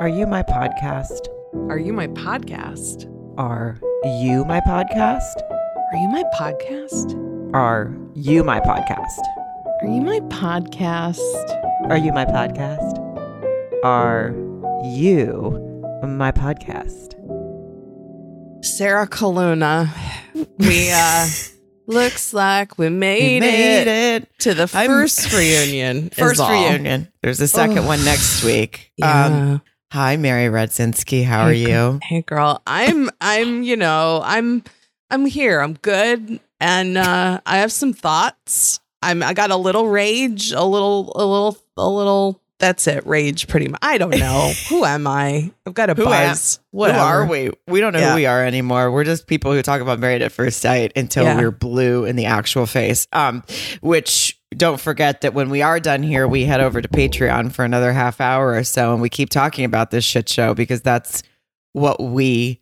Are you my podcast? Are you my podcast? Are you my podcast? Are you my podcast? Are you my podcast? Are you my podcast? Are you my podcast? Are you my podcast? Sarah Colonna. We uh looks like we made, it, it. to the I'm- 1st reunion. First reunion. There's a second one next week. Yeah. Um, hi, Mary Radzinski. How are Hey, you? Hey girl, I'm I'm you know, I'm I'm here. I'm good and uh I have some thoughts. I'm I got a little rage, a little a little a little that's it, rage pretty much. I don't know. Who am I? I've got a Who am- buzz. Whatever. Who are we? We don't know Yeah. who we are anymore. We're just people who talk about married at first sight until Yeah. we're blue in the actual face. Um, which don't forget that when we are done here, we head over to Patreon for another half hour or so, and we keep talking about this shit show because that's what we.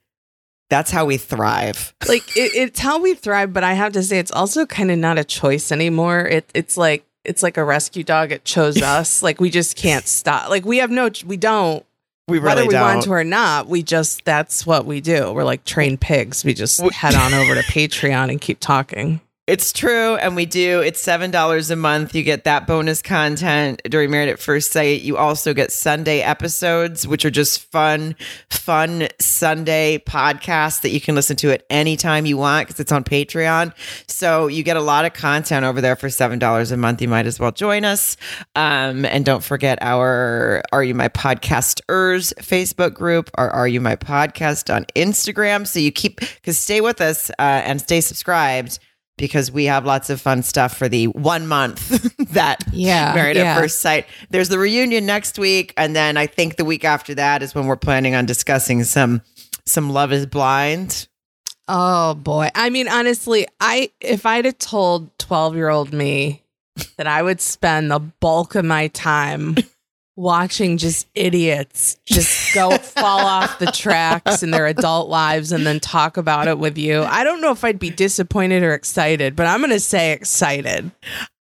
That's how we thrive. like it, it's how we thrive but i have to say it's also kind of not a choice anymore. It, it's like it's like a rescue dog. It chose us. Like we just can't stop. Like we have no we don't. We whether we don't. want to or not we just that's what we do. We're like trained pigs. We just head on over to patreon and keep talking It's true, and we do. It's seven dollars a month. You get that bonus content during Married at First Sight. You also get Sunday episodes, which are just fun, fun Sunday podcasts that you can listen to at any time you want because it's on Patreon. So you get a lot of content over there for seven dollars a month. You might as well join us. Um, and don't forget our Are You My Podcasters Facebook group, or Are You My Podcast on Instagram. So you keep because stay with us uh, and stay subscribed because we have lots of fun stuff for the one month that Yeah, married yeah. at first sight. There's the reunion next week and then i think the week after that is when we're planning on discussing some some love is blind. Oh boy. I mean honestly i if i'd have told 12 year old me that i would spend the bulk of my time watching just idiots just go fall off the tracks in their adult lives and then talk about it with you. I don't know if I'd be disappointed or excited, but I'm going to say excited.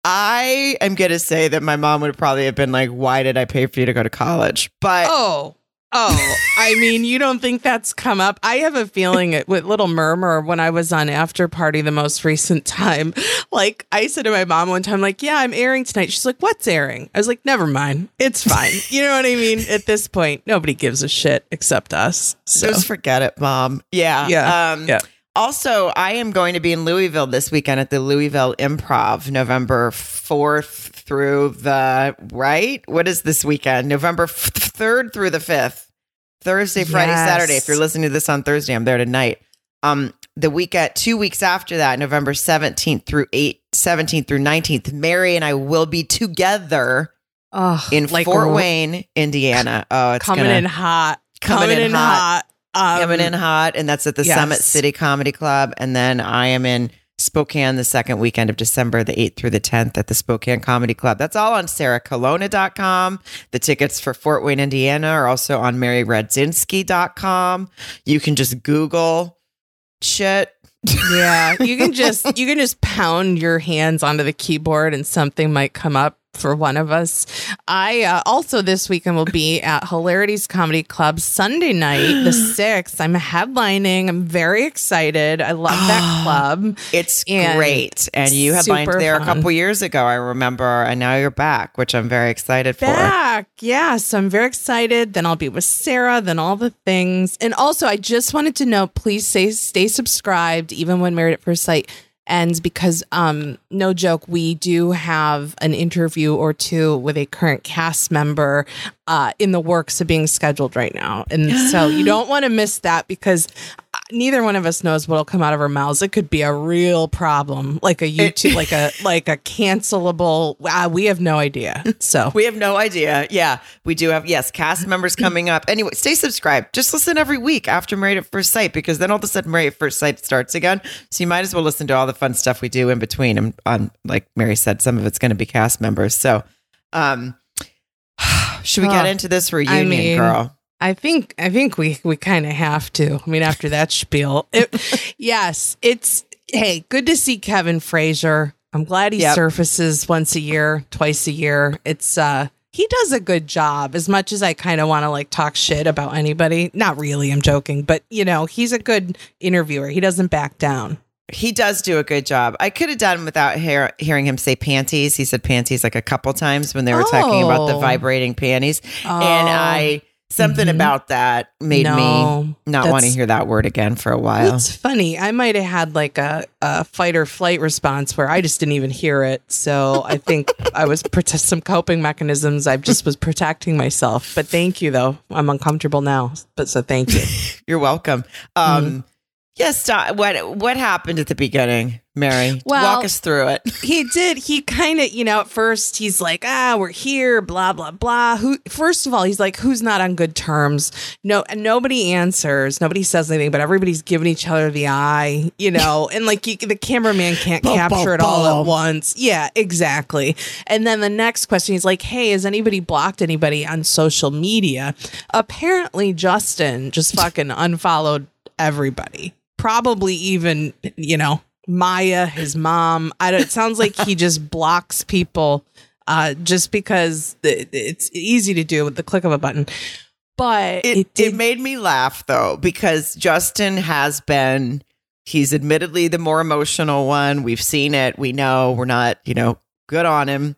i am going to say that my mom would probably have been like why did i pay for you to go to college but Oh, oh, I mean, you don't think that's come up? I have a feeling it with Little Murmur when I was on After Party the most recent time. Like, I said to my mom one time, like, yeah, I'm airing tonight. She's like, what's airing? I was like, never mind. It's fine. You know what I mean? At this point, nobody gives a shit except us. So, just forget it mom yeah Yeah, um yeah. Also i am going to be in louisville this weekend at the louisville improv november 4th through the right what is this weekend november 3rd through the 5th thursday friday Yes. saturday if you're listening to this on thursday i'm there tonight um the week at two weeks after that november 17th through 8 17th through 19th mary and i will be together oh, in like fort wayne indiana oh it's coming gonna, in hot. coming Coming, in in hot. hot. Um, coming in hot, and that's at the yes. Summit City Comedy Club. And then I am in Spokane the second weekend of December, the 8th through the 10th at the Spokane Comedy Club. That's all on sarahcolonna.com. The tickets for Fort Wayne, Indiana are also on maryradzinski.com. You can just Google shit. yeah you can just you can just pound your hands onto the keyboard and something might come up for one of us i uh, also this weekend will be at hilarities comedy club sunday night the 6th i'm headlining i'm very excited i love that club It's And great. And you headlined there a couple years ago, I remember. And now you're back, which I'm very excited for. back. Yeah, so I'm very excited. Then I'll be with Sarah, then all the things. And also, I just wanted to know, please stay stay subscribed, even when Married at First Sight ends, because um, no joke, we do have an interview or two with a current cast member uh, in the works of being scheduled right now. And so you don't want to miss that because uh, neither one of us knows what'll come out of our mouths. It could be a real problem, like a YouTube, like a like a cancelable. Uh, we have no idea. So We have no idea. Yeah, we do have, yes, cast members coming up. Anyway, stay subscribed. Just listen every week after Married at First Sight because then all of a sudden Married at First Sight starts again. So you might as well listen to all the fun stuff we do in between. And um, like Mary said, some of it's going to be cast members. So um, should we get into this reunion, mean, girl? I think I think we we kind of have to. I mean, after that spiel, it, yes, it's hey, good to see Kevin Frazier. I'm glad he Yep. surfaces once a year, twice a year. It's uh he does a good job as much as I kind of want to like talk shit about anybody. Not really, I'm joking, but you know, he's a good interviewer. He doesn't back down. He does do a good job. I could have done without hear, hearing him say panties. He said panties like a couple times when they were talking about the Oh. vibrating panties. Oh, and I something Mhm. about that made me not want to hear that word again for a while. It's funny. I might have had like a, a fight or flight response where I just didn't even hear it. So I think I was prote- some coping mechanisms. I just was protecting myself. But thank you, though. I'm uncomfortable now. But so thank you. You're welcome. Um Yes, Don, what what happened at the beginning, Mary? Well- Walk us through it. he did. He kind of, you know, at first he's like, ah, we're here, blah blah blah. Who? First of all, he's like, who's not on good terms? No, and nobody answers. Nobody says anything, but everybody's giving each other the eye, you know. and like you, the cameraman can't capture it all at once. Yeah, exactly. And then the next question, he's like, hey, has anybody blocked anybody on social media? Apparently, Justin just fucking unfollowed everybody. Probably even, you know, Maya, his mom. I don't, it sounds like he just blocks people uh, just because it's easy to do with the click of a button. But It, it, it, made me laugh though because Justin has been he's admittedly the more emotional one. We've seen it. We know we're not, you know, good on him.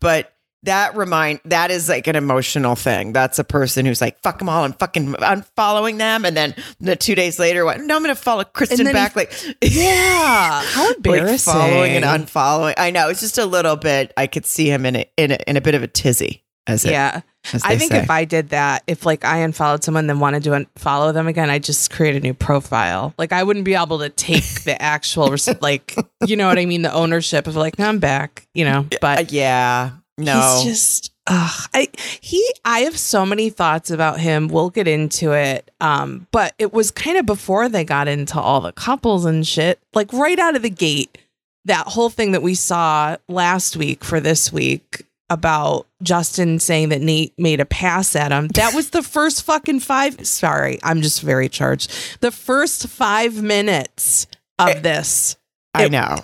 But that remind that is like an emotional thing. That's a person who's like, fuck them all I'm fucking unfollowing them. And then the two days later, what? No, I'm going to follow Kristen he- back. like, yeah, how like embarrassing. following and unfollowing. I know it's just a little bit. I could see him in a, in a, in a bit of a tizzy. As it, yeah. as I think say. if I did that, if like I unfollowed someone then wanted to unfollow them again, I'd just create a new profile. Like I wouldn't be able to take the actual like you know what I mean, the ownership of like no, I'm back, you know. Uh, But yeah, no, he's just ugh, I he I have so many thoughts about him. We'll get into it. Um, but it was kind of before they got into all the couples and shit. Like right out of the gate, that whole thing that we saw last week for this week about Justin saying that Nate made a pass at him. That was the first fucking five. Sorry, I'm just very charged. The first five minutes Eh, of this. I it- know.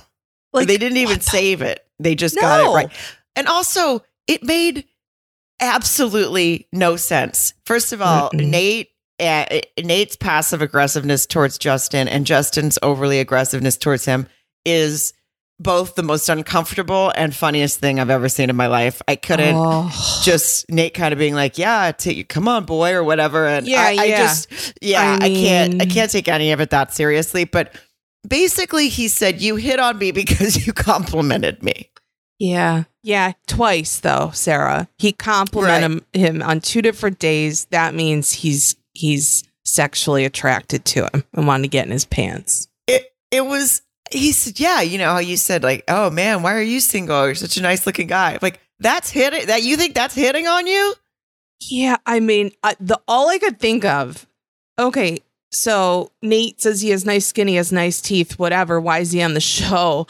Like they didn't even the- save it. They just got it right. And also, it made absolutely no sense. First of all, Mm-mm. Nate uh, Nate's passive aggressiveness towards Justin and Justin's overly aggressiveness towards him is both the most uncomfortable and funniest thing I've ever seen in my life. I couldn't Oh. just Nate kind of being like, "Yeah, t- come on, boy," or whatever. And Yeah, I, I yeah. just, yeah, I I, can't, I can't take any of it that seriously. But basically, he said, "You hit on me because you complimented me." Yeah. Yeah. Twice though, Sarah. He complimented him, him on two different days. That means he's he's sexually attracted to him and wanted to get in his pants. It, it was. He said, "Yeah, you know how you said like, oh man, why are you single? You're such a nice looking guy." Like that's hitting. That you think that's hitting on you? Yeah, I mean, uh, the all I could think of. Okay, so Nate says he has nice skin, he has nice teeth, whatever. Why is he on the show?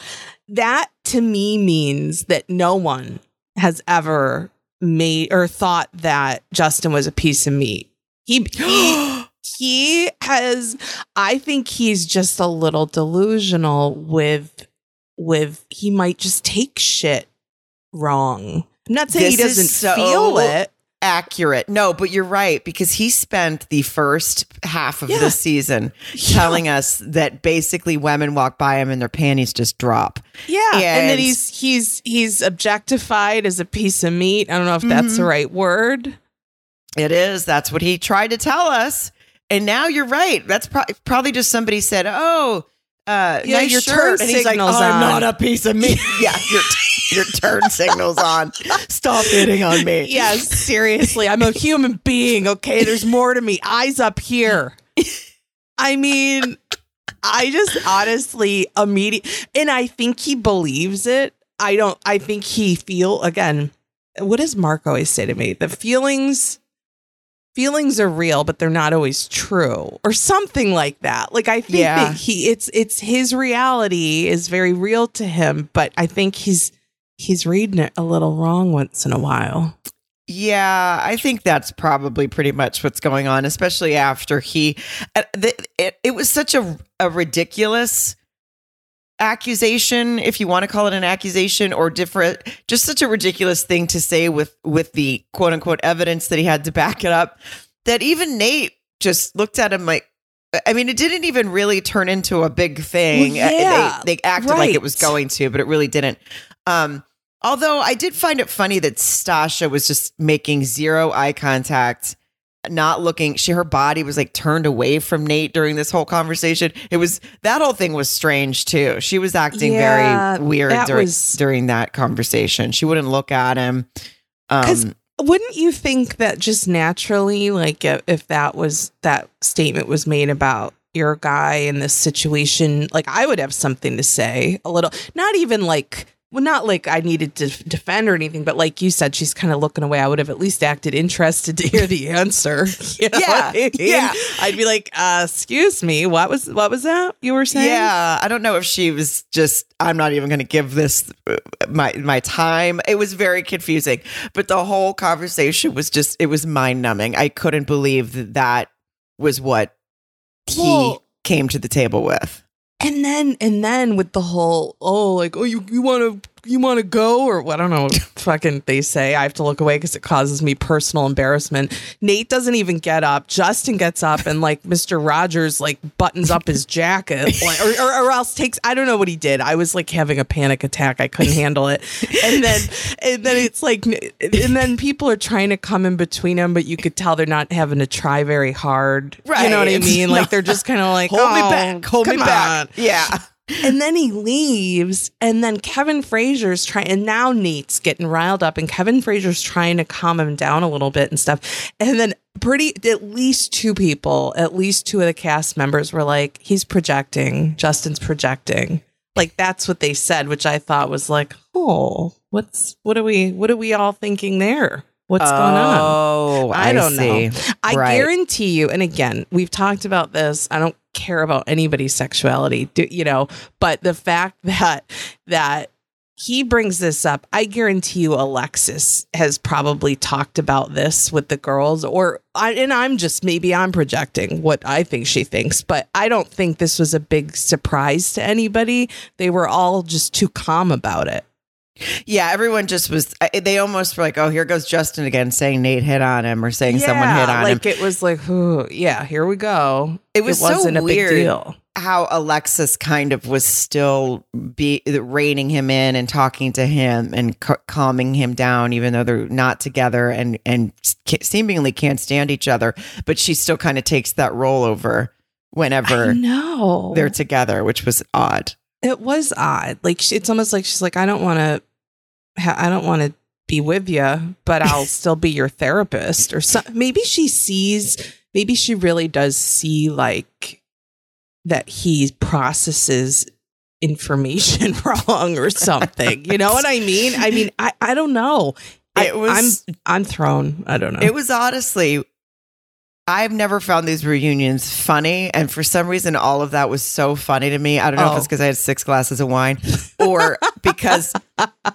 That to me means that no one has ever made or thought that Justin was a piece of meat. He he, he has. I think he's just a little delusional with with. He might just take shit wrong. I'm not saying he This is doesn't so- feel it. Accurate. No, but you're right because he spent the first half of Yeah. the season telling us that basically women walk by him and their panties just drop. Yeah, and, And- that he's he's he's objectified as a piece of meat. I don't know if that's the Mhm. right word. It is. That's what he tried to tell us. And now you're right. That's pro- probably just somebody said, "Oh, uh, Yeah, your shirt," turn and he's like, signal's "I'm not a piece of meat." yeah, your your turn signals on. Stop hitting on me. Yes, seriously, I'm a human being. Okay, there's more to me. Eyes up here. I mean, I just honestly immediate, and I think he believes it. I don't. I think he feel again. What does Mark always say to me? The feelings. Feelings are real, but they're not always true, or something like that. Like I think Yeah. that he, it's it's his reality is very real to him, but I think he's he's reading it a little wrong once in a while. Yeah, I think that's probably pretty much what's going on, especially after he. Uh, the, it, it was such a a ridiculous accusation if you want to call it an accusation or different just such a ridiculous thing to say with with the quote unquote evidence that he had to back it up that even Nate just looked at him like I mean, it didn't even really turn into a big thing. Well, yeah, they, they acted like it was going to, but it really didn't. Um, although I did find it funny that Stasha was just making zero eye contact, not looking. She her body was like turned away from Nate during this whole conversation. It was that whole thing was strange too. She was acting Yeah, very weird during was- during that conversation. She wouldn't look at him. Um, Wouldn't you think that just naturally, like if, if that was that statement was made about your guy in this situation, like I would have something to say a little, not even like, well, not like I needed to defend or anything, but like you said, she's kind of looking away. I would have at least acted interested to hear the answer. You know Yeah, I mean? yeah. I'd be like, uh, excuse me, what was what was that you were saying? Yeah, I don't know if she was just. I'm not even going to give this uh, my my time. It was very confusing, but the whole conversation was just. It was mind numbing. I couldn't believe that that was what he Well- came to the table with. And then and then with the whole oh like oh you you want to you want to go or I don't know what fucking they say I have to look away because it causes me personal embarrassment. Nate doesn't even get up. Justin gets up and like Mr. Rogers like buttons up his jacket like, or, or or else takes I don't know what he did. I was like having a panic attack. I couldn't handle it. And then and then it's like and then people are trying to come in between them, but you could tell they're not having to try very hard. Right. You know what I mean? Like they're just kind of like Hold me "Oh, back. Hold me come back. on." Yeah. And then he leaves, and then Kevin Frazier's trying, and now Nate's getting riled up, and Kevin Frazier's trying to calm him down a little bit and stuff. And then, pretty, at least two people, at least two of the cast members were like, he's projecting, Justin's projecting. Like, that's what they said, which I thought was like, oh, what's, what are we, what are we all thinking there? What's going on? Oh, I don't see. know. I Right. guarantee you, and again, we've talked about this. I don't care about anybody's sexuality, do, you know, but the fact that that he brings this up, I guarantee you, Alexis has probably talked about this with the girls, or I, and I'm just maybe I'm projecting what I think she thinks, but I don't think this was a big surprise to anybody. They were all just too calm about it. Yeah, everyone just was. They almost were like, "Oh, here goes Justin again, saying Nate hit on him or saying someone hit on him." like it was like, ooh, yeah, here we go. It was so wasn't a weird. big deal. how Alexis kind of was still be reining him in and talking to him and ca- calming him down, even though they're not together and and ca- seemingly can't stand each other. But she still kind of takes that role over whenever know. they're together, which was odd. it was odd. Like it's almost like she's like, I don't want to, ha- I don't want to be with you, but I'll still be your therapist or something. Maybe she sees, maybe she really does see like that he processes information wrong or something. You know what I mean? I mean, I, I don't know. I, It was- I'm I'm thrown. I don't know. It was honestly. I've never found these reunions funny, and for some reason, all of that was so funny to me. I don't know if Oh. it's because I had six glasses of wine, or because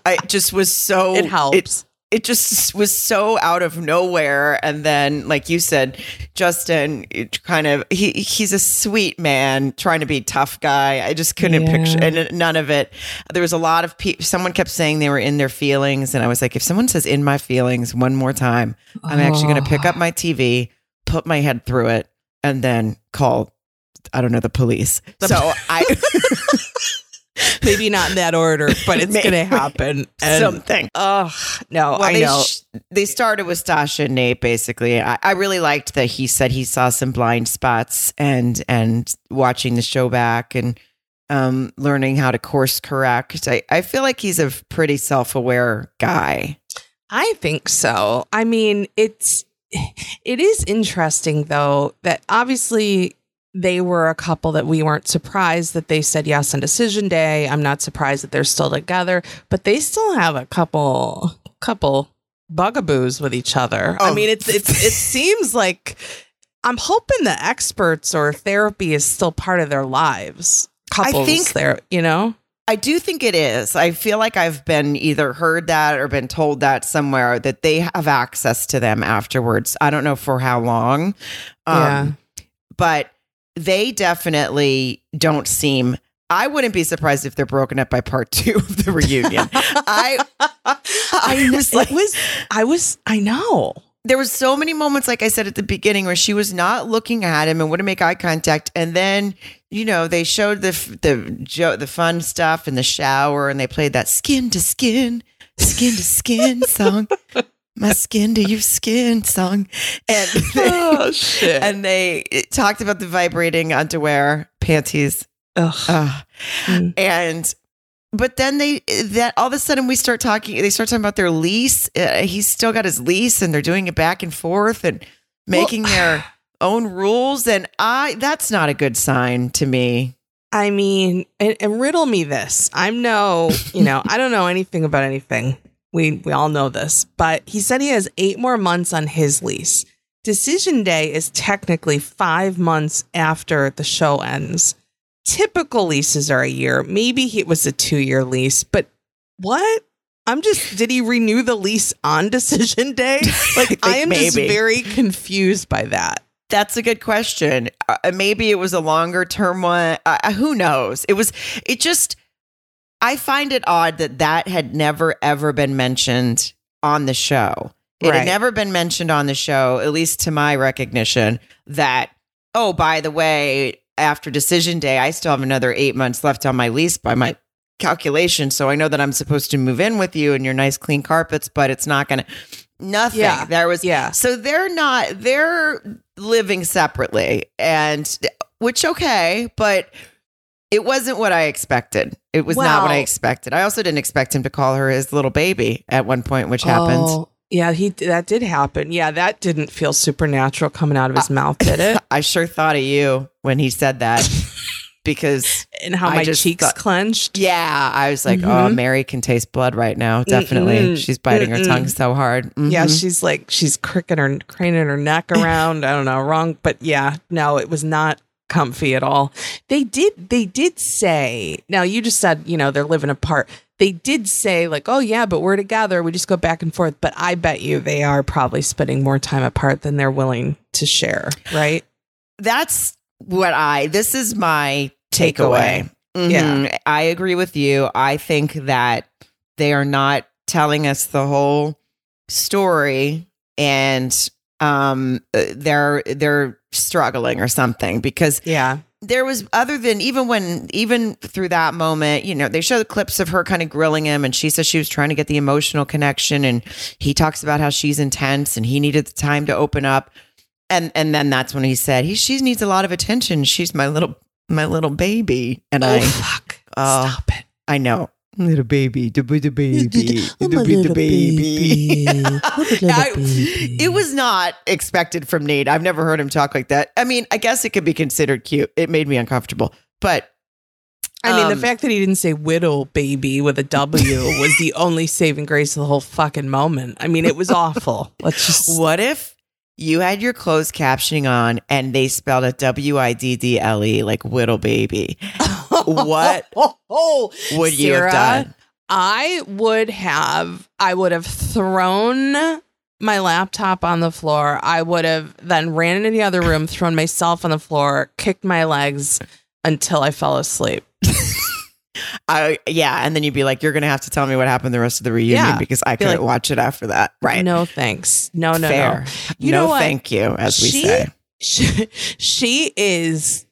I just was so. it helps. it just was so out of nowhere and then like you said justin it kind of he he's a sweet man trying to be tough guy i just couldn't Yeah. picture and none of it there was a lot of people someone kept saying they were in their feelings and i was like if someone says in my feelings one more time i'm actually going to pick up my ah. tv put my head through it and then call i don't know the police The- so i Maybe not in that order, but it's going to happen. And, something Ugh, no, Well, I they, know. sh- they started with Stasha and Nate. Basically, I, I really liked that he said he saw some blind spots and and watching the show back and um, learning how to course correct. I, I feel like he's a pretty self aware guy. I think so. I mean, it's it is interesting though that obviously they were a couple that we weren't surprised that they said yes on decision day. I'm not surprised that they're still together, but they still have a couple couple bugaboos with each other. I Oh. mean, it's it's it seems like I'm hoping the experts or therapy is still part of their lives. Couples think- there, you know? I do think it is. I feel like I've been either heard that or been told that somewhere that they have access to them afterwards. I don't know for how long. Um, Yeah. But they definitely don't seem. I wouldn't be surprised if they're broken up by part two of the reunion. I I was like, was I was I know. There was so many moments, like I said at the beginning, where she was not looking at him and wouldn't make eye contact, and then you know they showed the the jo- the fun stuff in the shower, and they played that skin to skin, skin to skin song. My skin to your skin song, and they, Oh shit. and they talked about the vibrating underwear, panties, Ugh. Ugh. Mm. And but then they that all of a sudden we start talking. They start talking about their lease. Uh, he's still got his lease, and they're doing it back and forth and making their own rules. And I that's not a good sign to me. I mean, and, and riddle me this. I'm no, you know, I don't know anything about anything. We we all know this, but he said he has eight more months on his lease. Decision day is technically five months after the show ends. Typical leases are a year. Maybe it was a two year lease, but what? I'm just, did he renew the lease on decision day? Like, think I am just very confused by that. That's a good question. Uh, maybe it was a longer term one. Uh, who knows? It was. It just. I find it odd that that had never ever been mentioned on the show. It Right. had never been mentioned on the show, at least to my recognition. That oh, by the way, after decision day, I still have another eight months left on my lease by my calculation. So I know that I'm supposed to move in with you and your nice clean carpets, but it's not going to. Nothing. Yeah. There was Yeah. so they're not they're living separately and which okay, but it wasn't what I expected. It was not what I expected. I also didn't expect him to call her his little baby at one point, which happened. Oh, yeah, he that did happen. Yeah, that didn't feel supernatural coming out of Uh, his mouth, did it? I sure thought of you when he said that because And how I my cheeks thought- clenched. yeah, I was like, oh, Mhm. Mary can taste blood right now. Definitely. Mm-mm. She's biting her Mm-mm. tongue so hard. Yeah, Mhm. she's like she's cricking her craning her neck around. I don't know, wrong, but yeah, no, it was not comfy at all. They did they did say. Now you just said, you know, they're living apart. They did say like, "Oh yeah, but we're together. We just go back and forth." But I bet you they are probably spending more time apart than they're willing to share, right? that's what I this is my takeaway. Takeaway. Mm-hmm. Yeah. I agree with you. I think that they are not telling us the whole story and um uh, they're they're struggling or something because Yeah. there was other than even when even through that moment you know they show the clips of her kind of grilling him and she says she was trying to get the emotional connection and he talks about how she's intense and he needed the time to open up and and then that's when he said he she needs a lot of attention she's my little my little baby and Oh i fuck. oh Stop it. i know little baby the the baby I'm the a the baby baby. I'm a little I- baby. it was not expected from Nate. I've never heard him talk like that. I mean, I guess it could be considered cute. It made me uncomfortable, but I mean, the Um, fact that he didn't say widow baby with a W was the only saving grace of the whole fucking moment. I mean, it was awful. Let's just. what if you had your closed captioning on and they spelled it W I D D L E like whittle baby? What Would you have done? I would have. I would have thrown my laptop on the floor. I would have then ran into the other room, thrown myself on the floor, kicked my legs until I fell asleep. I yeah, and then you'd be like, "You're gonna have to tell me what happened the rest of the reunion Yeah. because I couldn't like, watch it after that." Right? No thanks. No, no, no. You no, know what? thank you, as we say. she, she is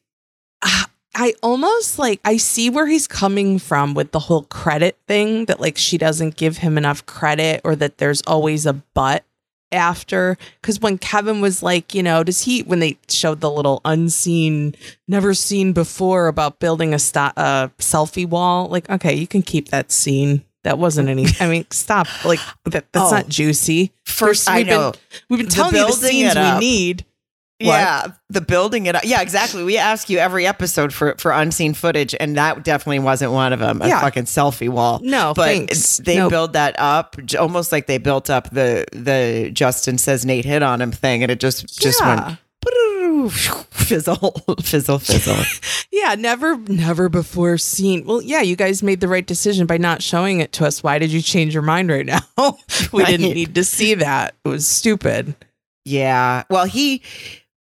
I almost like I see where he's coming from with the whole credit thing that like she doesn't give him enough credit or that there's always a but after cuz when Kevin was like, you know, does he when they showed the little unseen never seen before about building a sto- a selfie wall, like okay, you can keep that scene. That wasn't any I mean, stop. Like that, that's Oh. not juicy. First, I we've been- know. We've been telling you the scenes we need. What? Yeah, the building it. up. Yeah, exactly. We ask you every episode for for unseen footage, and that definitely wasn't one of them. A Yeah. fucking selfie wall. No, but thanks. they Nope. build that up almost like they built up the the Justin says Nate hit on him thing, and it just just Yeah. went fizzle, fizzle, fizzle. Yeah, never never before seen. Well, yeah, you guys made the right decision by not showing it to us. Why did you change your mind right now? we didn't need to see that. It was stupid. yeah. Well, he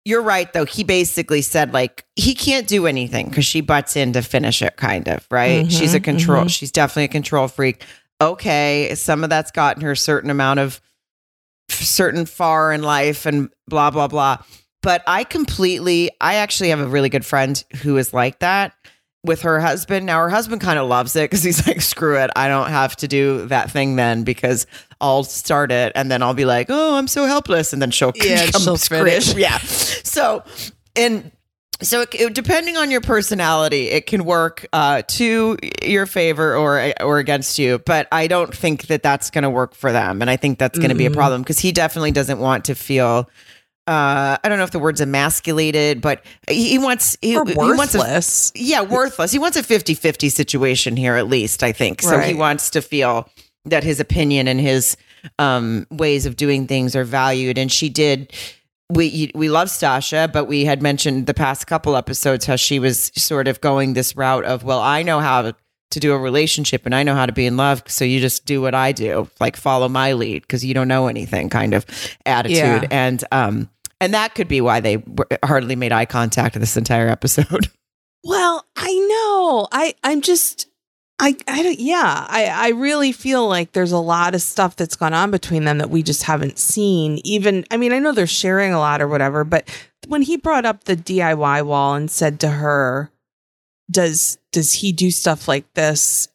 you're right though. He basically said like he can't do anything because she butts in to finish it, kind of right. Mhm, she's a control. mhm. She's definitely a control freak. Okay, some of that's gotten her a certain amount of certain far in life and blah blah blah. But I completely, I actually have a really good friend who is like that with her husband. Now her husband kind of loves it because he's like, screw it, I don't have to do that thing then because I'll start it and then I'll be like, oh, I'm so helpless, and then she'll Yeah, come she'll finish. Yeah. So and. So, it, depending on your personality, it can work uh, to your favor or or against you. But I don't think that that's going to work for them, and I think that's going to be a problem because he definitely doesn't want to feel. Uh, I don't know if the word's emasculated, but he, wants he, he wants a yeah, worthless. He wants a 50-50 situation here at least, I think. So he wants to feel that his opinion and his um ways of doing things are valued and she did we we love Stasha, but we had mentioned the past couple episodes how she was sort of going this route of, well, I know how to do a relationship and I know how to be in love, so you just do what I do, like follow my lead because you don't know anything, kind of attitude. Yeah. And um and that could be why they hardly made eye contact this entire episode. Well, I know. I I'm just I I don't yeah, I I really feel like there's a lot of stuff that's gone on between them that we just haven't seen. Even I mean, I know they're sharing a lot or whatever, but when he brought up the DIY wall and said to her, "Does does he do stuff like this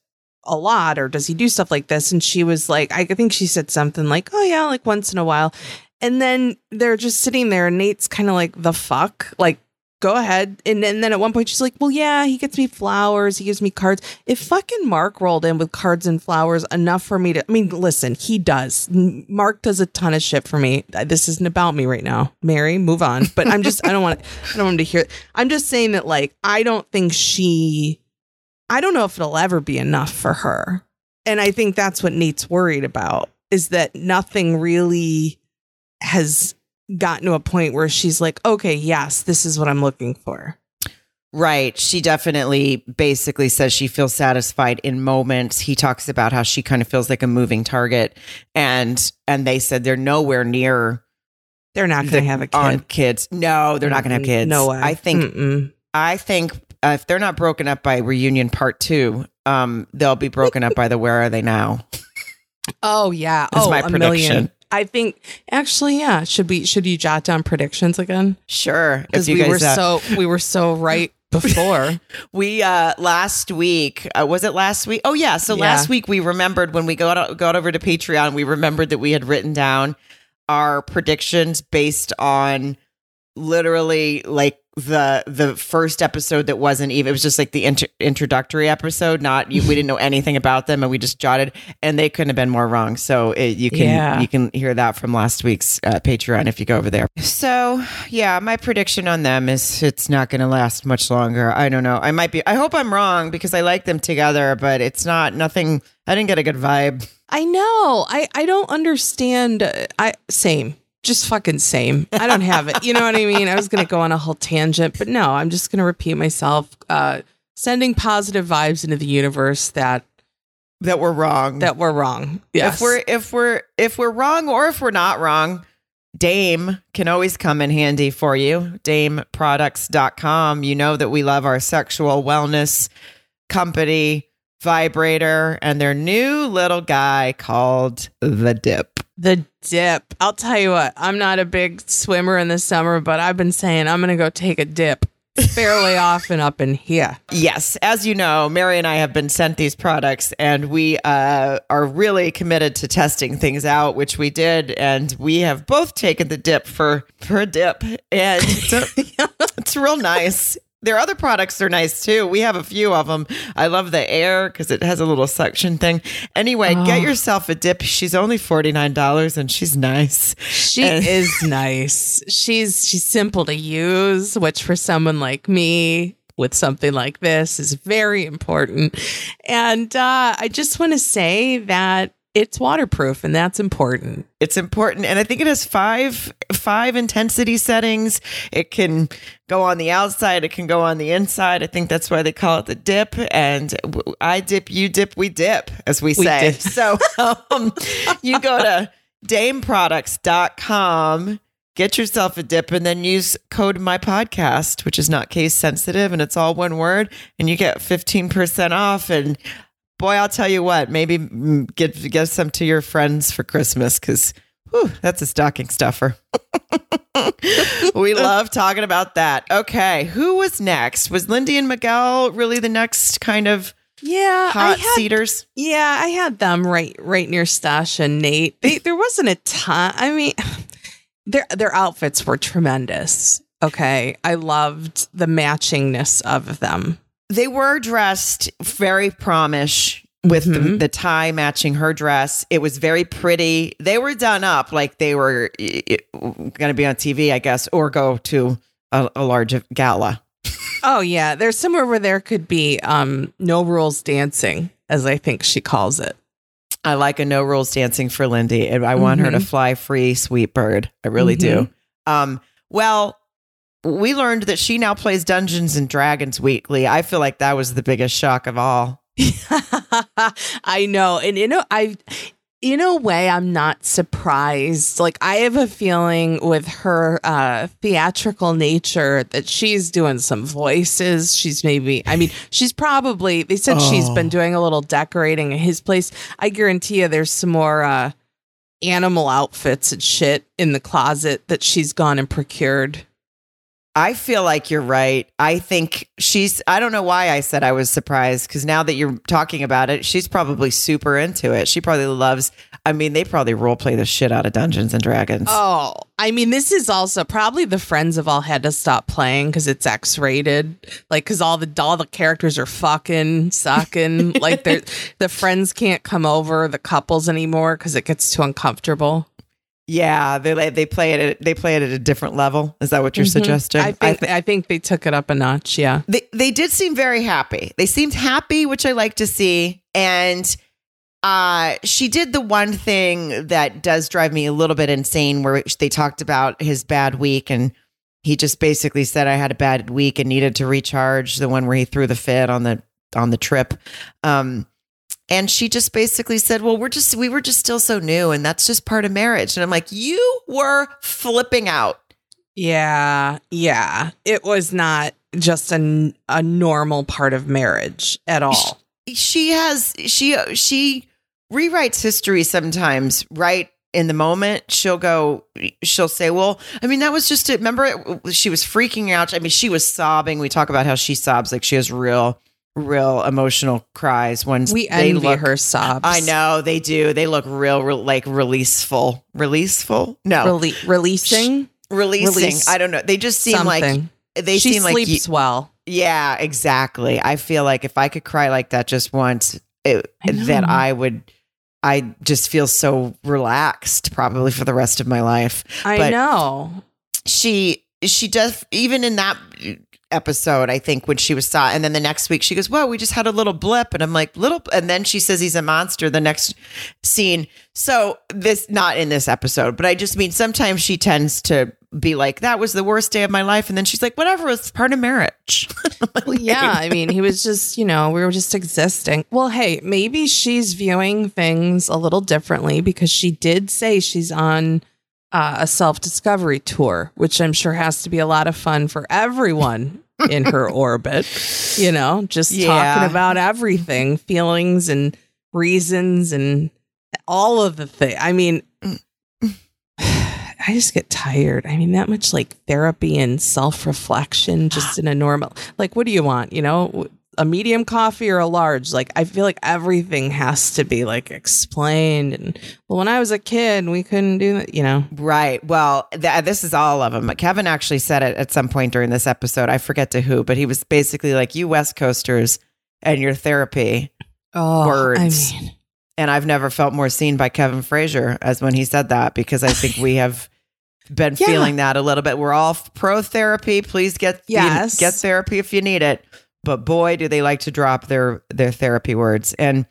a lot or does he do stuff like this?" and she was like, I think she said something like, "Oh yeah, like once in a while." And then they're just sitting there and Nate's kind of like, "The fuck?" Like go ahead. And, and then at one point she's like, well, yeah, he gets me flowers. He gives me cards. If fucking Mark rolled in with cards and flowers enough for me to, I mean, listen, he does. Mark does a ton of shit for me. This isn't about me right now. Mary, move on. But I'm just, I don't want, I don't want to hear. I'm just saying that like, I don't think she, I don't know if it'll ever be enough for her. And I think that's what Nate's worried about is that nothing really has gotten to a point where she's like, okay, yes, this is what I'm looking for. Right. She definitely basically says she feels satisfied in moments. He talks about how she kind of feels like a moving target and and they said they're nowhere near They're not going to have a kid. on kids. No, they're not going to have kids. No way. I think Mm-mm. I think uh, if they're not broken up by reunion part 2, um they'll be broken up by the where are they now? Oh yeah. Is oh, my a prediction. million. I think actually, yeah. Should we should you jot down predictions again? Sure. Because we guys were uh, so we were so right before. We uh last week uh, was it last week? Oh yeah, so Yeah. last week we remembered when we got got over to Patreon, we remembered that we had written down our predictions based on literally like the the first episode that wasn't even it was just like the int- introductory episode not you, we didn't know anything about them and we just jotted and they couldn't have been more wrong so it, you can Yeah. you can hear that from last week's uh, patreon if you go over there so yeah my prediction on them is it's not going to last much longer i don't know i might be i hope i'm wrong because i like them together but it's not nothing i didn't get a good vibe I know. I I don't understand. I same. Just fucking same. I don't have it. You know what I mean? I was going to go on a whole tangent, but no, I'm just going to repeat myself. Uh, sending positive vibes into the universe that that we're wrong that we're wrong. Yes. If we're if we're if we're wrong or if we're not wrong, Dame can always come in handy for you. DameProducts.com. You know that we love our sexual wellness company, Vibrator, and their new little guy called The Dip. the dip. I'll tell you what. I'm not a big swimmer in the summer, but I've been saying I'm going to go take a dip fairly often up in here. Yes, as you know, Mary and I have been sent these products, and we uh, are really committed to testing things out, which we did, and we have both taken the dip for for a dip, and it's, it's real nice. Their other products are nice too. We have a few of them. I love the Aer because it has a little suction thing. Anyway, get Oh. yourself a dip. She's only forty nine dollars, and she's nice. She And- is nice. She's she's simple to use, which for someone like me with something like this is very important. And uh, I just want to say that it's waterproof, and that's important. It's important, and I think it has five five intensity settings. It can go on the outside. It can go on the inside. I think that's why they call it the dip. And i dip, you dip, we dip, as we We say. dip. So um, you go to dameproducts.com. get yourself a dip and then use code my podcast, which is not case sensitive and it's all one word, and you get 15% off. And boy, I'll tell you what, maybe get, get some to your friends for Christmas because that's a stocking stuffer. we love talking about that. Okay, who was next? Was Lindy and Miguel really the next kind of yeah hot I had, cedars? Yeah, I had them right right near Stash and Nate. They, there wasn't a ton. I mean, their their outfits were tremendous. Okay, I loved the matchingness of them. They were dressed very promish with the, Mhm. the tie matching her dress. It was very pretty. They were done up like they were going to be on TV, I guess, or go to a, a large gala. Oh yeah, there's somewhere where there could be um no rules dancing, as I think she calls it. I like a no rules dancing for Lindy, and I want her to Mhm. fly free, sweet bird. I really do. Um, well, we learned that she now plays Dungeons and Dragons weekly. I feel like that was the biggest shock of all. I know. And in a I in a way I'm not surprised. Like I have a feeling with her uh theatrical nature that she's doing some voices. She's maybe I mean, she's probably they said she's been doing a little decorating in his place. I guarantee you there's some more uh animal outfits and shit in the closet that she's gone and procured. I feel like you're right. I think she's, I don't know why I said I was surprised because now that you're talking about it, she's probably super into it. She probably loves, I mean, they probably role play the shit out of Dungeons and Dragons. Oh, I mean, this is also probably the friends have all had to stop playing because it's X rated. Like, because all the all the characters are fucking sucking. like, the friends can't come over the couples anymore because it gets too uncomfortable. Yeah, they they play it at, they play it at a different level. Is that what you're Mhm. suggesting? I think I think they took it up a notch. Yeah. they they did seem very happy. They seemed happy, which I like to see. And uh she did the one thing that does drive me a little bit insane where they talked about his bad week and he just basically said I had a bad week and needed to recharge, the one where he threw the fit on the on the trip. Um and she just basically said, "Well, we're just we were just still so new and that's just part of marriage." And I'm like, "You were flipping out." Yeah. Yeah. It was not just a, a normal part of marriage at all. she has she she rewrites history sometimes right in the moment she'll go she'll say well i mean that was just it remember it, she was freaking out i mean she was sobbing we talk about how she sobs like she has real real emotional cries when We they envy look her sobs. i know they do they look real, real like releaseful releaseful no Rele- releasing releasing release i don't know they just seem like they she seem like sleeps well. yeah, exactly. I feel like if I could cry like that just once, it, I that I would, I just feel so relaxed probably for the rest of my life. I But- know. She, she does, even in that episode, I think when she was saw, and then the next week she goes, well, we just had a little blip. And I'm like, little, and then she says he's a monster the next scene. So this, not in this episode, but I just mean sometimes she tends to be like, that was the worst day of my life. And then she's like, whatever, it's part of marriage. Well, yeah, I mean, he was just, you know, we were just existing. Well, hey, maybe she's viewing things a little differently because she did say she's on uh, a self discovery tour, which I'm sure has to be a lot of fun for everyone in her orbit. You know, just Yeah. talking about everything, feelings and reasons and all of the thing. I mean, I just get tired. I mean, that much like therapy and self reflection just in a normal, like, what do you want? You know, a medium coffee or a large? Like, I feel like everything has to be like explained. And well, when I was a kid, we couldn't do that, you know? Right. Well, th- uh, this is all of them. Kevin actually said it at some point during this episode. I forget to who, but he was basically like, "You West Coasters and your therapy." Oh, Words. I mean, And I've never felt more seen by Kevin Frazier as when he said that because I think we have been Yeah. feeling that a little bit. We're all pro therapy. Please get Yes. get therapy if you need it. But boy, do they like to drop their their therapy words. And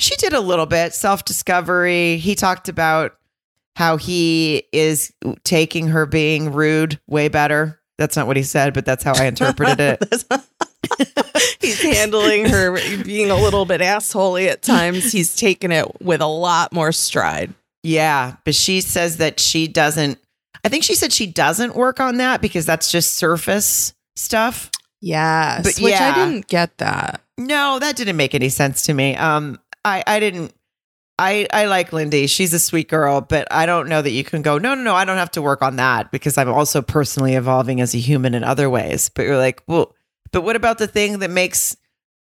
she did a little bit self discovery. He talked about how he is taking her being rude way better. That's not what he said, but that's how I interpreted it. He's handling her being a little bit assholey at times. He's taken it with a lot more stride. Yeah, but she says that she doesn't. I think she said she doesn't work on that because that's just surface stuff. Yes, But which yeah. I didn't get that. No, that didn't make any sense to me. Um, I I didn't. I I like Lindy. She's a sweet girl, but I don't know that you can go. No, no, no. I don't have to work on that because I'm also personally evolving as a human in other ways. But you're like, well, but what about the thing that makes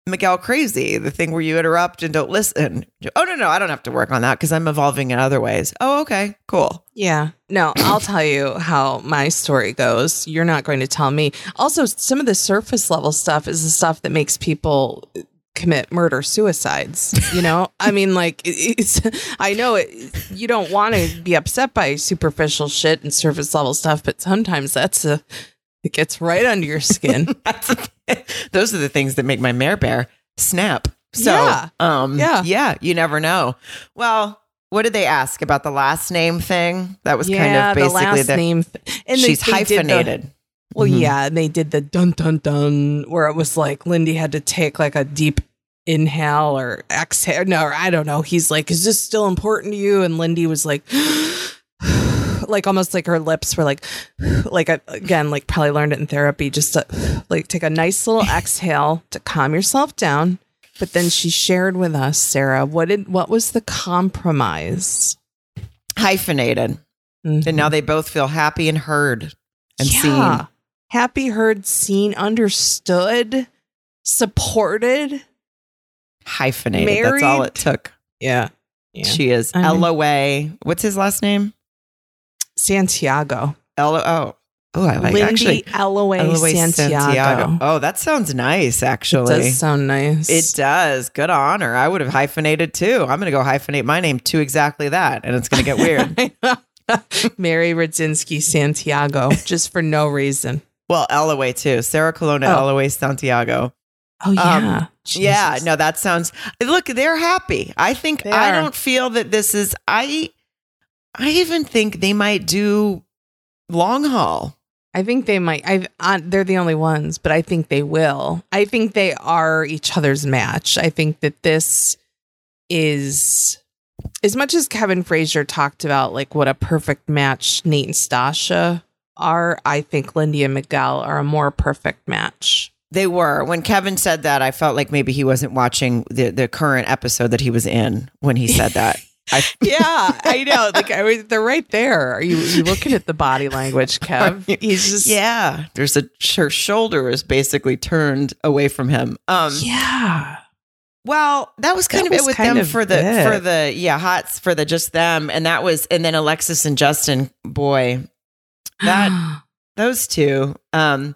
Miguel crazy? The thing where you interrupt and don't listen. Oh no, no, I don't have to work on that because I'm evolving in other ways. Oh, okay, cool. Yeah. No, I'll tell you how my story goes. You're not going to tell me. Also, some of the surface level stuff is the stuff that makes people commit murder suicides. You know, I mean, like, it's, I know it, you don't want to be upset by superficial shit and surface level stuff, but sometimes that's a, it gets right under your skin. Those are the things that make my mare bear snap. So, Yeah. um, Yeah. yeah, you never know. Well, what did they ask about the last name thing? That was kind of basically the last the, name. th- and they- she's they did the- hyphenated. Well, Mhm. yeah, and they did the dun dun dun where it was like Lindy had to take like a deep inhale or exhale. No, or I don't know. He's like, "Is this still important to you?" And Lindy was like, like almost like her lips were like, like a, again, like probably learned it in therapy. Just to like take a nice little exhale to calm yourself down. But then she shared with us, Sarah, what did what was the compromise? hyphenated. And now mm-hmm. they both feel happy and heard and seen. Happy, heard, seen, understood, supported. Hyphenated. That's all it took. Yeah. yeah. She is I mean- LOA. What's his last name? Santiago. L O. Oh, oh, I like Lindy actually. LOA, LOA Santiago. Oh, that sounds nice, It actually. does sound nice. It does. Good honor. I would have hyphenated too. I'm going to go hyphenate my name to exactly that, and it's going to get weird. Mary Radzinski Santiago, just for no reason. well, LOA too. Sarah Colonna, Oh. LOA Santiago. Oh, yeah. Um, Yeah, no, that sounds. Look, they're happy. I think They I don't feel that this is. I, I even think they might do long haul. I think they might. I uh, they're the only ones, but I think they will. I think they are each other's match. I think that this is as much as Kevin Frazier talked about like what a perfect match Nate and Stacia are. I think Lindy and Miguel are a more perfect match. They were. When Kevin said that, I felt like maybe he wasn't watching the the current episode that he was in when he said that. I Yeah, I know. Like I was, they're right there. Are you you looking at the body language, Kev? He's just yeah, there's a her shoulder is basically turned away from him. Um, yeah. Well, that was kind That of was it with them of for the it. for the yeah hots for the just them, and that was and then Alexis and Justin. Boy, that those two. Um,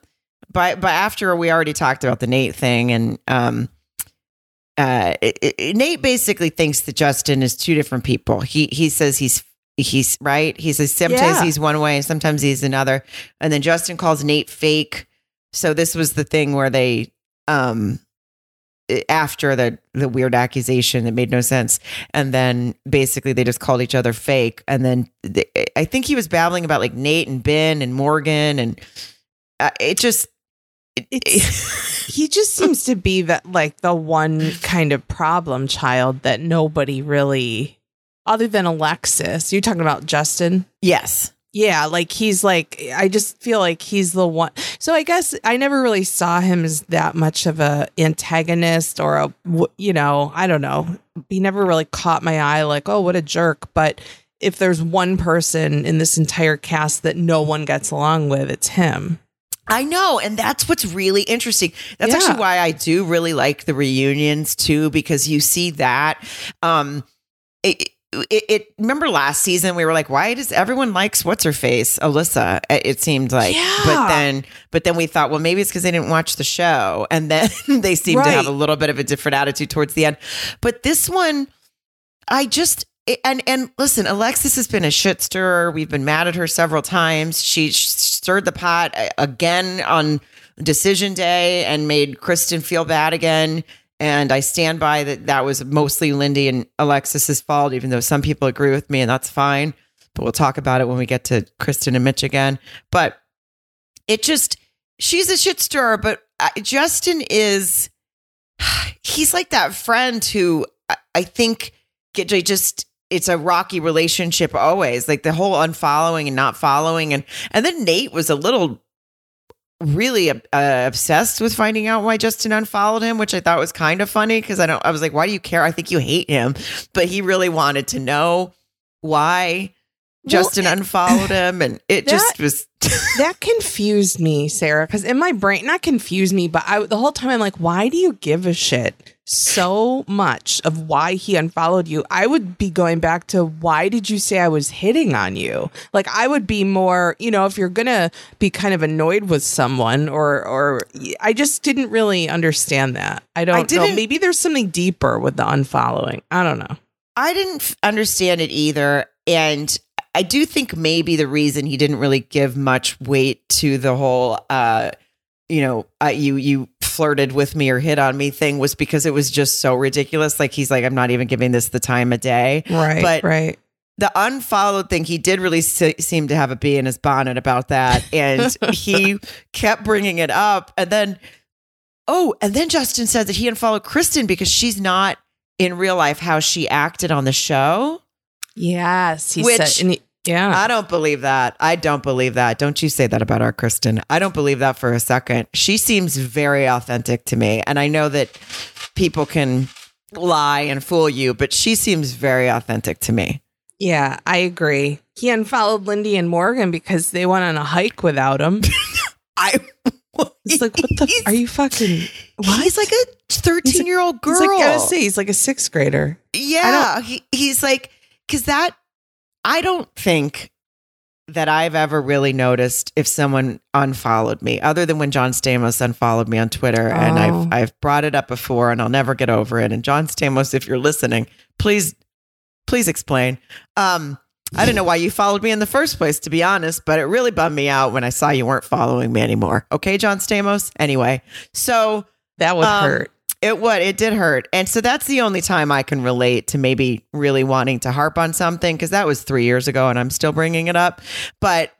but but after we already talked about the Nate thing, and um, uh, it, it- Nate basically thinks that Justin is two different people. He he says he's he's right. He says sometimes Yeah. he's one way, and sometimes he's another, and then Justin calls Nate fake. So this was the thing where they um after the the weird accusation that made no sense and then basically they just called each other fake and then they, i think he was babbling about like nate and binh and morgan and uh, it just he just seems to be that like the one kind of problem child that nobody really other than Alexis. You're talking about Justin? yes Yeah, like he's like I just feel like he's the one. So I guess I never really saw him as that much of a antagonist or a you know, I don't know. He never really caught my eye like, "Oh, what a jerk." But if there's one person in this entire cast that no one gets along with, it's him. I know, and that's what's really interesting. That's Yeah. actually why I do really like the reunions too, because you see that. Um, it, it, it remember last season we were like, why does everyone likes what's her face, Alyssa? It seemed like, Yeah. but then, but then we thought, well, maybe it's because they didn't watch the show, and then they seem to have a little bit of a different attitude towards the end. But this one, I just and and listen, Alexis has been a shit stirrer. We've been mad at her several times. She stirred the pot uh, again on decision day and made Kristen feel bad again. And I stand by that. That was mostly Lindy and Alexis's fault, even though some people agree with me, and that's fine. But we'll talk about it when we get to Kristen and Mitch again. But it just she's a shit stirrer. But uh, Justin is he's like that friend who I, I think get, just it's a rocky relationship always. Like the whole unfollowing and not following, and and then Nate was a little really uh, obsessed with finding out why Justin unfollowed him, which I thought was kind of funny because I don't. I was like, why do you care? I think you hate him, but he really wanted to know why. Justin unfollowed him, and it just was. That confused me, Sarah, because in my brain, not confused me, but I the whole time I'm like, why do you give a shit so much of why he unfollowed you? I would be going back to why did you say I was hitting on you? Like I would be more, you know, if you're gonna be kind of annoyed with someone, or or I just didn't really understand that. I don't know. didn't- Maybe there's something deeper with the unfollowing. I don't know. I didn't f- understand it either. And I do think maybe the reason he didn't really give much weight to the whole, uh, you know, uh, you you flirted with me or hit on me thing was because it was just so ridiculous. Like he's like, I'm not even giving this the time of day. Right. But- right. The unfollowed thing, he did really se- seem to have a bee in his bonnet about that, and he kept bringing it up. And then, oh, and then Justin said that he unfollowed Kristen because she's not in real life how she acted on the show. Yes. He Which- said, he- yeah. I don't believe that. I don't believe that. Don't you say that about our Kristen. I don't believe that for a second. She seems very authentic to me. And I know that people can lie and fool you, but she seems very authentic to me. Yeah, I agree. He unfollowed Lindy and Morgan because they went on a hike without him. I It's like, what the? He's- F- are you fucking? What? He's like a 13 year old girl. He's like, I say he's like a sixth grader. Yeah, he, he's like because that I don't think that I've ever really noticed if someone unfollowed me, other than when John Stamos unfollowed me on Twitter, and Oh. I've I've brought it up before, and I'll never get over it. And John Stamos, if you're listening, please please explain. Um, I don't know why you followed me in the first place, to be honest, but it really bummed me out when I saw you weren't following me anymore. Okay, John Stamos. Anyway, so That would Um, hurt. It would. It did hurt. And so that's the only time I can relate to maybe really wanting to harp on something because that was three years ago and I'm still bringing it up. But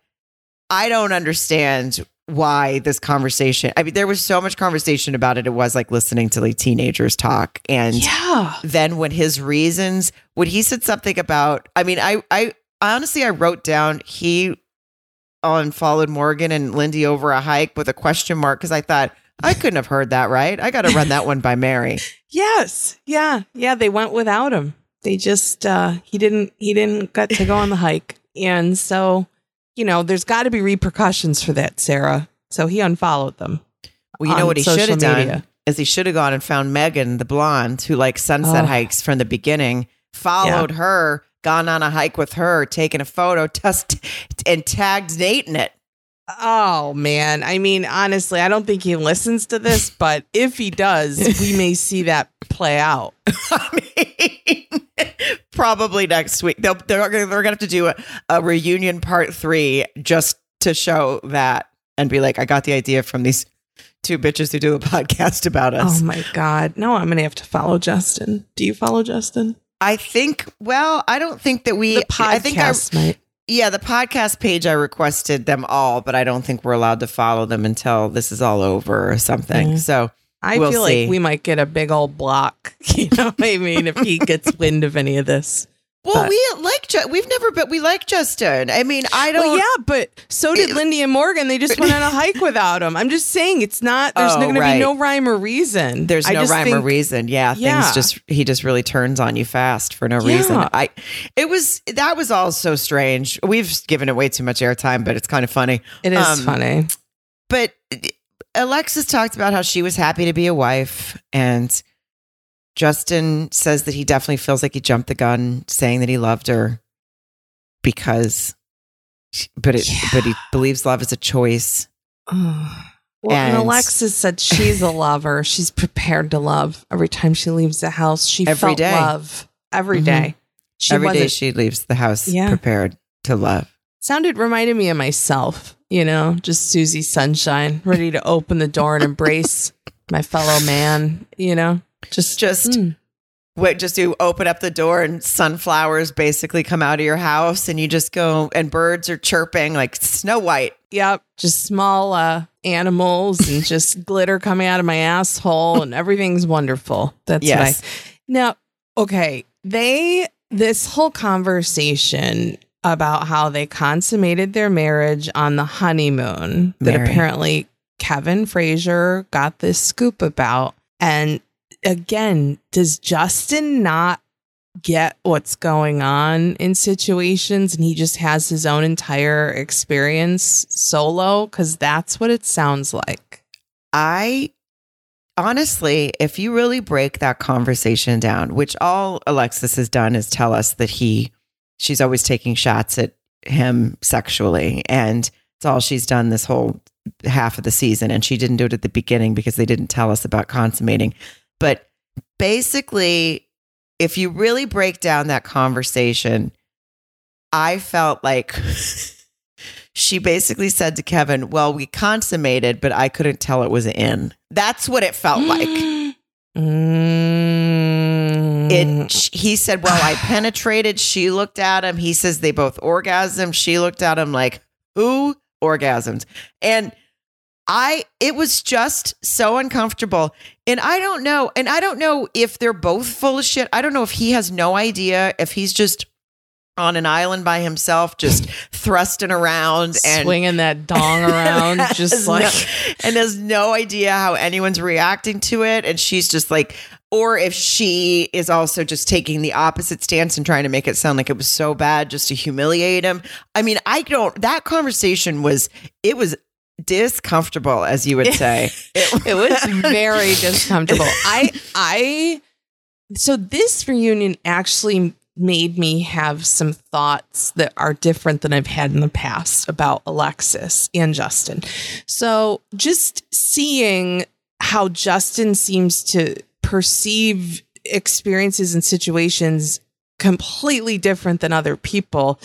I don't understand why this conversation. I mean, there was so much conversation about it. It was like listening to like teenagers talk. And Yeah. then when his reasons, when he said something about, I mean, I, I honestly, I wrote down he unfollowed Morgan and Lindy over a hike with a question mark because I thought I couldn't have heard that right. I got to run that one by Mary. Yes. Yeah. Yeah. They went without him. They just uh he didn't he didn't get to go on the hike. And so, you know, there's got to be repercussions for that, Sarah. So he unfollowed them. Well, you know what he should have done is he should have gone and found Megan, the blonde, who likes sunset Oh. hikes from the beginning, followed her, gone on a hike with her, taken a photo, test, and tagged Nate in it. Oh man. I mean, honestly, I don't think he listens to this, but if he does, we may see that play out. I mean, probably next week. They'll, they're gonna, they're gonna have to do a, a reunion part three just to show that and be like, I got the idea from these two bitches who do a podcast about us. Oh my god. No, I'm going to have to follow Justin. Do you follow Justin? I think. Well, I don't think that we. The podcast I think I, might. Yeah, the podcast page. I requested them all, but I don't think we're allowed to follow them until this is all over or something. Mm. So I We'll feel see. like we might get a big old block. You know what I mean? If he gets wind of any of this. Well, But- we like we've never, but we like Justin. I mean, I don't. Well, yeah, but so did Lindy and Morgan. They just went on a hike without him. I'm just saying it's not. There's Oh, going to be no rhyme or reason. There's I no rhyme or reason. Yeah, Yeah. things just he just really turns on you fast for no reason. I it was that was all so strange. We've given it way too much airtime, but it's kind of funny. It is Um, funny. But Alexis talked about how she was happy to be a wife and Justin says that he definitely feels like he jumped the gun saying that he loved her because but it Yeah. but he believes love is a choice. Well, and, and- Alexis said she's a lover. She's prepared to love every time she leaves the house. She Every felt day. love every Mhm. day. She Every day she leaves the house Yeah. prepared to love. sounded reminded me of myself. You know, just Susie Sunshine, ready to open the door and embrace my fellow man. You know, just Just mm. what just you open up the door and sunflowers basically come out of your house and you just go and birds are chirping like Snow White. Yep, just small uh, animals and just glitter coming out of my asshole, and everything's wonderful. That's Yes. what I. Now, okay, they this whole conversation about how they consummated their marriage on the honeymoon that apparently Kevin Frazier got this scoop about. And again, does Justin not get what's going on in situations and he just has his own entire experience solo? Because that's what it sounds like. I honestly, if you really break that conversation down, which all Alexis has done is tell us that he, she's always taking shots at him sexually. And it's all she's done this whole half of the season. And she didn't do it at the beginning because they didn't tell us about consummating. But basically, if you really break down that conversation, I felt like she basically said to Kevin, Well, we consummated, but I couldn't tell it was in. That's what it felt like. Mm. It he said, Well, I penetrated. She looked at him. He says they both orgasmed. She looked at him like, Who orgasmed? And I it was just so uncomfortable. And I don't know. And I don't know if they're both full of shit. I don't know if he has no idea if he's just on an island by himself, just thrusting around and swinging that dong around, just no- like and has no idea how anyone's reacting to it. And she's just like, or if she is also just taking the opposite stance and trying to make it sound like it was so bad just to humiliate him. I mean, I don't, that conversation was, it was discomfortable, as you would say. It, it was very discomfortable. I I so this reunion actually made me have some thoughts that are different than I've had in the past about Alexis and Justin. So just seeing how Justin seems to perceive experiences and situations completely different than other people.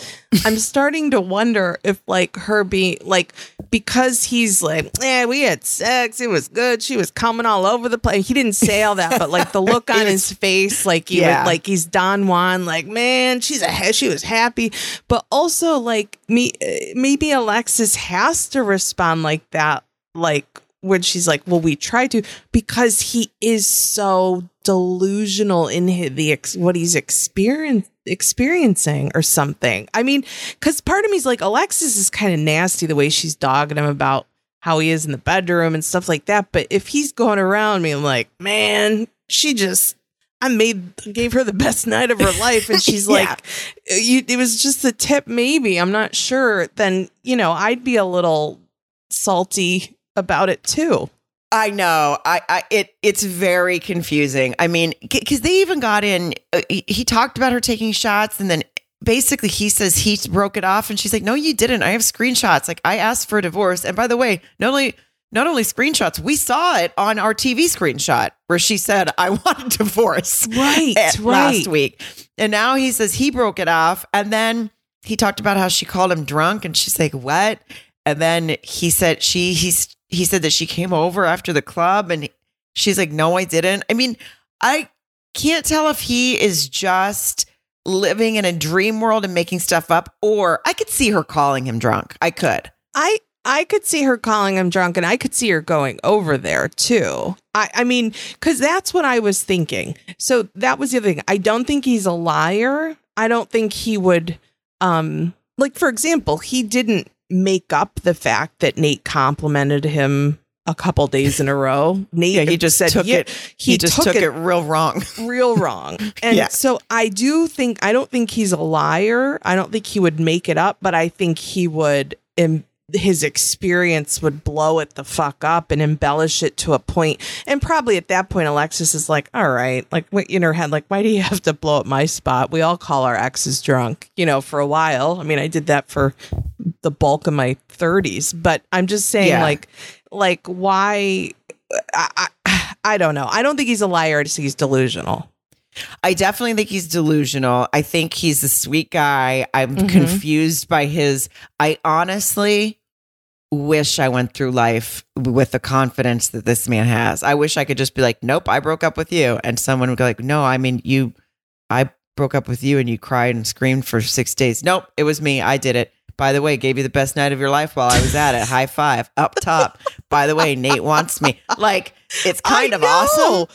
I'm starting to wonder if like her being like because he's like, yeah, we had sex, it was good. She was coming all over the place. He didn't say all that, but like the look on his face, like he Yeah. was, like he's Don Juan, like man, she's a she was happy, but also like me, uh, maybe Alexis has to respond like that, like when she's like, "Well, we tried to," because he is so delusional in his, the ex- what he's experience experiencing or something. I mean, because part of me's like, Alexis is kind of nasty the way she's dogging him about how he is in the bedroom and stuff like that. But if he's going around me, I'm like, man, she just. I made gave her the best night of her life, and she's Yeah. like, uh, you, "It was just a tip, maybe." I'm not sure. Then you know, I'd be a little salty about it too. I know. I, I it it's very confusing. I mean, because they even got in. Uh, he, he talked about her taking shots, and then basically he says he broke it off, and she's like, "No, you didn't. I have screenshots. Like I asked for a divorce, and by the way, not only not only screenshots, we saw it on our TV screenshot where she said I want a divorce Right, eh, last week, and now he says he broke it off, and then he talked about how she called him drunk, and she's like, "What?" And then he said she he's he said that she came over after the club and she's like, No, I didn't. I mean, I can't tell if he is just living in a dream world and making stuff up, or I could see her calling him drunk. I could. I I could see her calling him drunk, and I could see her going over there too. I I mean, because that's what I was thinking. So that was the other thing. I don't think he's a liar. I don't think he would. Um, like for example, he didn't make up the fact that Nate complimented him a couple days in a row. Nate Yeah, he just said took yeah, it. He, just took, it, real wrong. real wrong. And Yeah. so I do think I don't think he's a liar. I don't think he would make it up, but I think he would em- his experience would blow it the fuck up and embellish it to a point. And probably at that point Alexis is like, "All right, like in her head like why do you have to blow up my spot? We all call our exes drunk, you know, for a while. I mean, I did that for the bulk of my 30s, but I'm just saying Yeah. like like why I, I I don't know. I don't think he's a liar. I just think he's delusional. I definitely think he's delusional. I think he's a sweet guy. I'm Mhm. confused by his. I honestly wish I went through life with the confidence that this man has. I wish I could just be like, nope, I broke up with you. And someone would go like, no, I mean, you, I broke up with you and you cried and screamed for six days. Nope, it was me. I did it. By the way, gave you the best night of your life while I was at it. High five up top. By the way, Nate wants me. Like, it's kind I of know. awesome.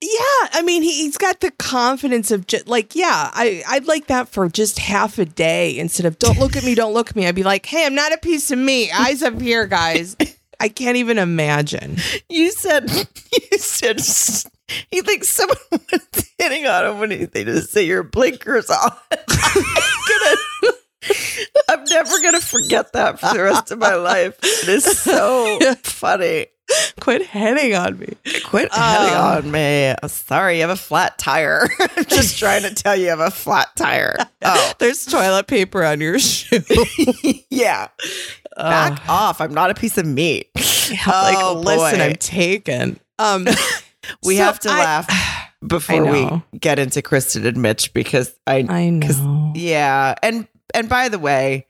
Yeah, I mean, he, he's got the confidence of just like, yeah, I, I'd like that for just half a day instead of don't look at me, don't look at me. I'd be like, hey, I'm not a piece of meat. Eyes up here, guys. I can't even imagine. You said you said he thinks someone was hitting on him when he, they just say your blinkers on. I'm, never gonna forget that for the rest of my life. It is so funny. Quit hitting on me. Quit hitting on me. I'm sorry, you have a flat tire. I'm just trying to tell you, you have a flat tire. Oh, There's toilet paper on your shoe. yeah. Back off. I'm not a piece of meat. like, Oh, listen, boy. I'm taken. Um, We so have to I- laugh before we get into Kristen and Mitch because I, I know. yeah, and and by the way,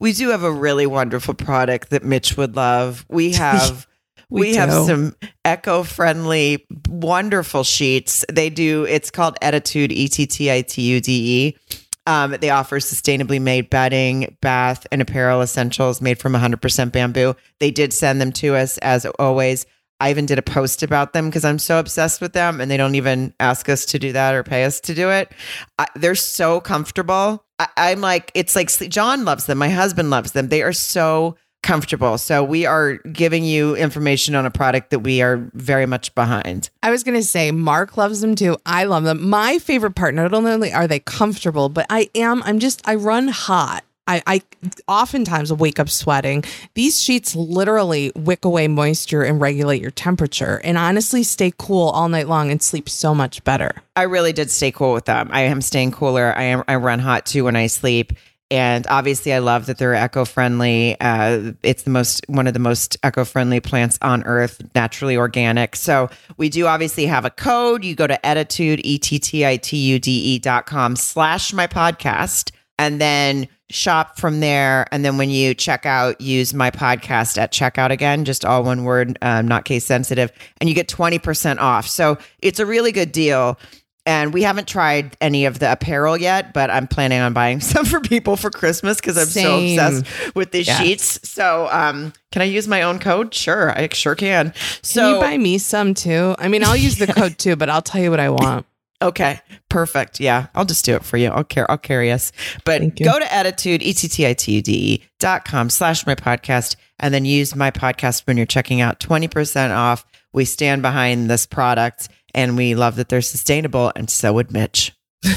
we do have a really wonderful product that Mitch would love. We have. We We, have some eco-friendly, wonderful sheets. They do. It's called Ettitude E T T I T U D E. Um, they offer sustainably made bedding, bath, and apparel essentials made from 100% bamboo. They did send them to us as always. I even did a post about them because I'm so obsessed with them, and they don't even ask us to do that or pay us to do it. I, they're so comfortable. I, I'm like, it's like John loves them. My husband loves them. They are so comfortable. So we are giving you information on a product that we are very much behind. I was going to say, Mark loves them too. I love them. My favorite part, not only are they comfortable, but I am, I'm just, I run hot. I, I oftentimes wake up sweating. These sheets literally wick away moisture and regulate your temperature and honestly stay cool all night long and sleep so much better. I really did stay cool with them. I am staying cooler. I am. I run hot too when I sleep. And obviously, I love that they're eco-friendly. Uh, it's the most one of the most eco-friendly plants on earth, naturally organic. So we do obviously have a code. You go to ettitude, e t t i t u d e dot com slash my podcast, and then shop from there. And then when you check out, use my podcast at checkout again, just all one word, um, not case sensitive, and you get twenty percent off. So it's a really good deal. And we haven't tried any of the apparel yet, but I'm planning on buying some for people for Christmas because I'm Same. so obsessed with these Yes. sheets. So, um, can I use my own code? Sure, I sure can. Can So, you buy me some too? I mean, I'll use the code too, but I'll tell you what I want. Okay, perfect. Yeah, I'll just do it for you. I'll care. I'll carry us. But Thank you. go to ettitude, E T T I T U D E dot com slash my podcast and then use my podcast when you're checking out 20% off. We stand behind this product and we love that they're sustainable. And so would Mitch.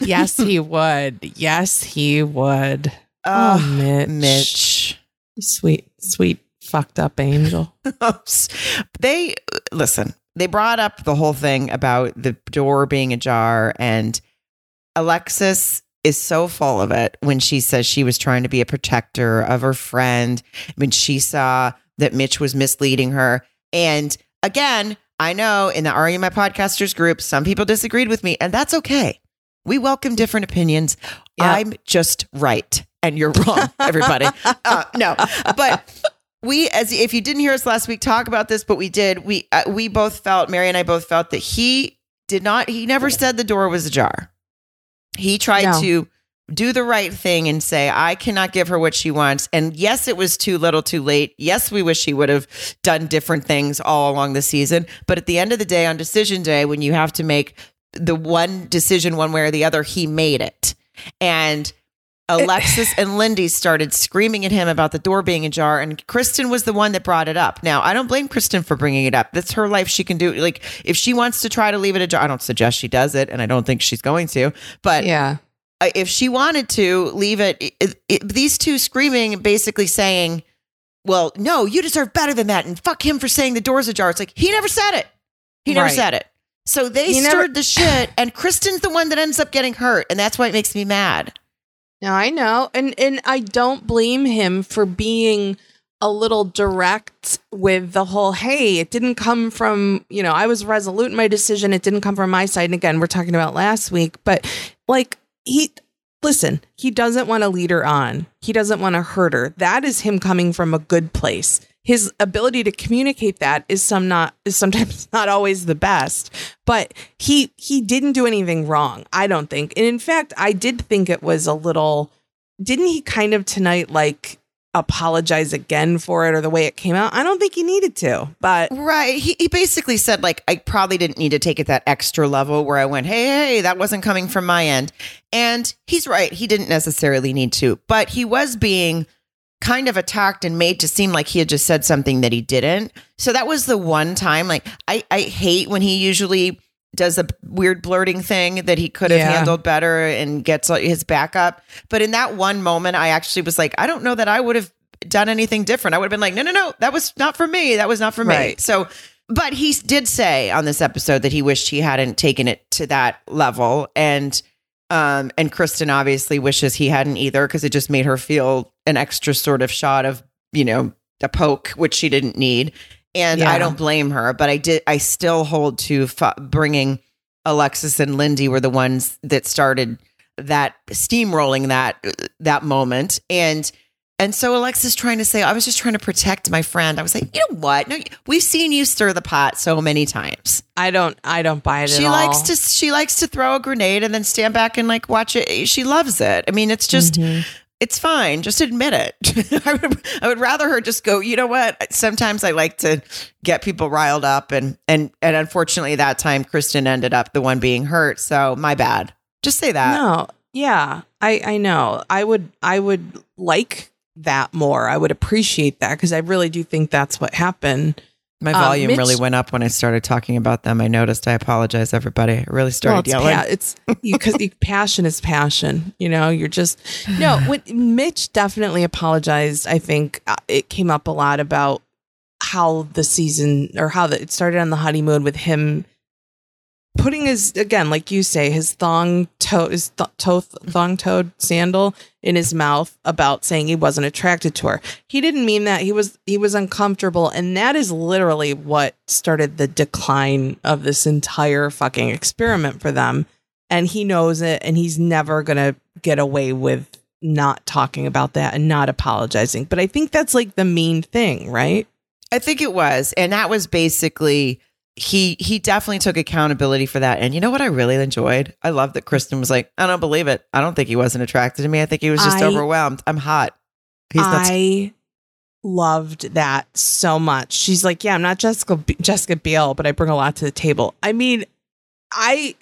Yes, he would. Yes, he would. Oh, Mitch. Mitch. Sweet, sweet, fucked up angel. they listen they brought up the whole thing about the door being ajar and alexis is so full of it when she says she was trying to be a protector of her friend when she saw that mitch was misleading her. And again i know in the you my podcasters group some people disagreed with me and that's okay. We welcome different opinions. Yeah. i'm just right and you're wrong everybody. Uh, no but we as if you didn't hear us last week talk about this but we did we uh, we both felt mary and i both felt that he did not he never said the door was ajar. He tried No. to do the right thing and say i cannot give her what she wants. And yes it was too little too late. Yes we wish he would have done different things all along the season. But at the end of the day on decision day when you have to make the one decision one way or the other he made it. And Alexis and Lindy started screaming at him about the door being ajar, and Kristen was the one that brought it up. Now, I don't blame Kristen for bringing it up. That's her life. She can do like if she wants to try to leave it ajar. I don't suggest she does it, and I don't think she's going to. But Yeah. if she wanted to leave it, it, it, these two screaming, basically saying, "Well, no, you deserve better than that," and fuck him for saying the door's ajar. It's like he never said it. He never Right. said it. So they He never- stirred the shit, and Kristen's the one that ends up getting hurt, and that's why it makes me mad. No, I know. And and I don't blame him for being a little direct with the whole hey, it didn't come from, you know, I was resolute in my decision. It didn't come from my side. And again, we're talking about last week, but like he listen, he doesn't want to lead her on. He doesn't want to hurt her. That is him coming from a good place. His ability to communicate that is some not is sometimes not always the best, but he he didn't do anything wrong. I don't think. And in fact, I did think it was a little didn't he kind of tonight like apologize again for it or the way it came out. I don't think he needed to, but Right. He, he basically said, like, I probably didn't need to take it that extra level where I went, hey, hey, that wasn't coming from my end. And he's right. He didn't necessarily need to, but he was being kind of attacked and made to seem like he had just said something that he didn't. So that was the one time, like, I, I hate when he usually does a weird blurting thing that he could have Yeah. handled better and gets his back up. But in that one moment, I actually was like, I don't know that I would have done anything different. I would have been like, no, no, no, that was not for me. That was not for me. So, but he did say on this episode that he wished he hadn't taken it to that level. And, um, and Kristen obviously wishes he hadn't either because it just made her feel an extra sort of shot of, you know, a poke, which she didn't need. And I don't blame her, but I did, I still hold to f- bringing Alexis and Lindy were the ones that started that steamrolling that that moment and and so Alexis trying to say I was just trying to protect my friend. I was like, "You know what? No, we've seen you stir the pot so many times." I don't I don't buy it She likes all. to she likes to throw a grenade and then stand back and like watch it. She loves it. I mean, it's just Mhm. It's fine. Just admit it. I would I would rather her just go, you know what? Sometimes I like to get people riled up and and and unfortunately that time Kristen ended up the one being hurt. So my bad. Just say that. No. Yeah. I I know. I would I would like that more. I would appreciate that because I really do think that's what happened. My Um, volume Mitch- really went up when I started talking about them. I noticed. I apologize, everybody. I really Well, started it's yelling. pa- it's because passion is passion. You know, you're just no. When Mitch definitely apologized. I think uh, it came up a lot about how the season or how the, it started on the honeymoon with him putting his again, like you say, his thong toe, his th- toe, thong toed sandal in his mouth about saying he wasn't attracted to her. He didn't mean that. He was he was uncomfortable, and that is literally what started the decline of this entire fucking experiment for them. And he knows it, and he's never gonna get away with not talking about that and not apologizing. But I think that's like the main thing, right? I think it was, and that was basically he. He definitely took accountability for that. And you know what? I really enjoyed. I love that Kristen was like, "I don't believe it. I don't think he wasn't attracted to me. I think he was just I- overwhelmed. I'm hot." He's not. I loved that so much. She's like, "Yeah, I'm not Jessica B- Jessica Biel, but I bring a lot to the table." I mean, I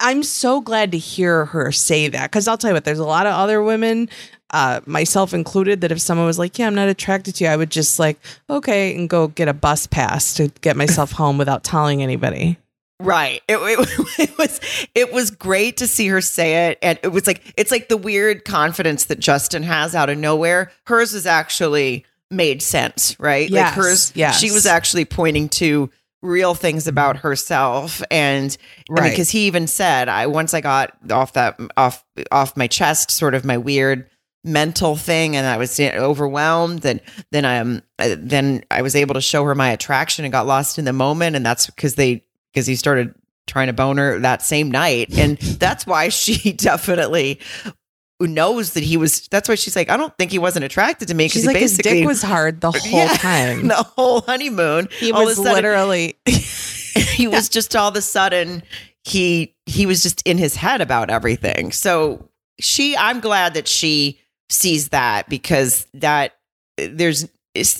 I'm so glad to hear her say that because I'll tell you what, there's a lot of other women, uh, myself included, that if someone was like, "Yeah, I'm not attracted to you," I would just like, "Okay," and go get a bus pass to get myself home without telling anybody. Right. It, it, it was it was great to see her say it, and it was like it's like the weird confidence that Justin has out of nowhere. Hers is actually made sense, right? Yes, like hers, yes. she was actually pointing to real things about herself, and Right. because he even said, "I once I got off that off off my chest, sort of my weird." Mental thing and I was overwhelmed and then um uh, then I was able to show her my attraction and got lost in the moment and that's because they because he started trying to bone her that same night. And that's why she definitely knows that he was. That's why she's like, I don't think he wasn't attracted to me because like, his basically dick was hard the whole Yeah. time. the whole honeymoon. he was sudden- literally. he was just all of a sudden he he was just in his head about everything. So she, I'm glad that she sees that because that there's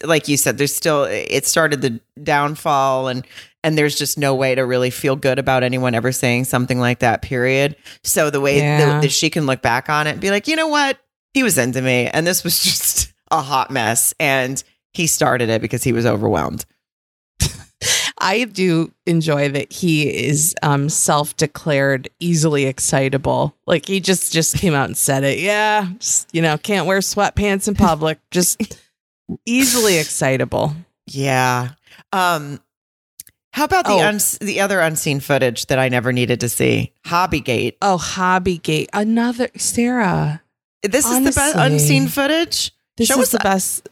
like you said, there's still it started the downfall and and there's just no way to really feel good about anyone ever saying something like that. Period. So the way Yeah. that, that she can look back on it and be like, you know what, he was into me, and this was just a hot mess, and he started it because he was overwhelmed. I do enjoy that he is um self-declared easily excitable. Like he just just came out and said it. Yeah, just, you know, can't wear sweatpants in public. Just easily excitable. Yeah. Um how about the Oh. uns- the other unseen footage that I never needed to see? Hobbygate. Oh, Hobbygate. Another Sarah. This is the best unseen footage. This Show is us the best.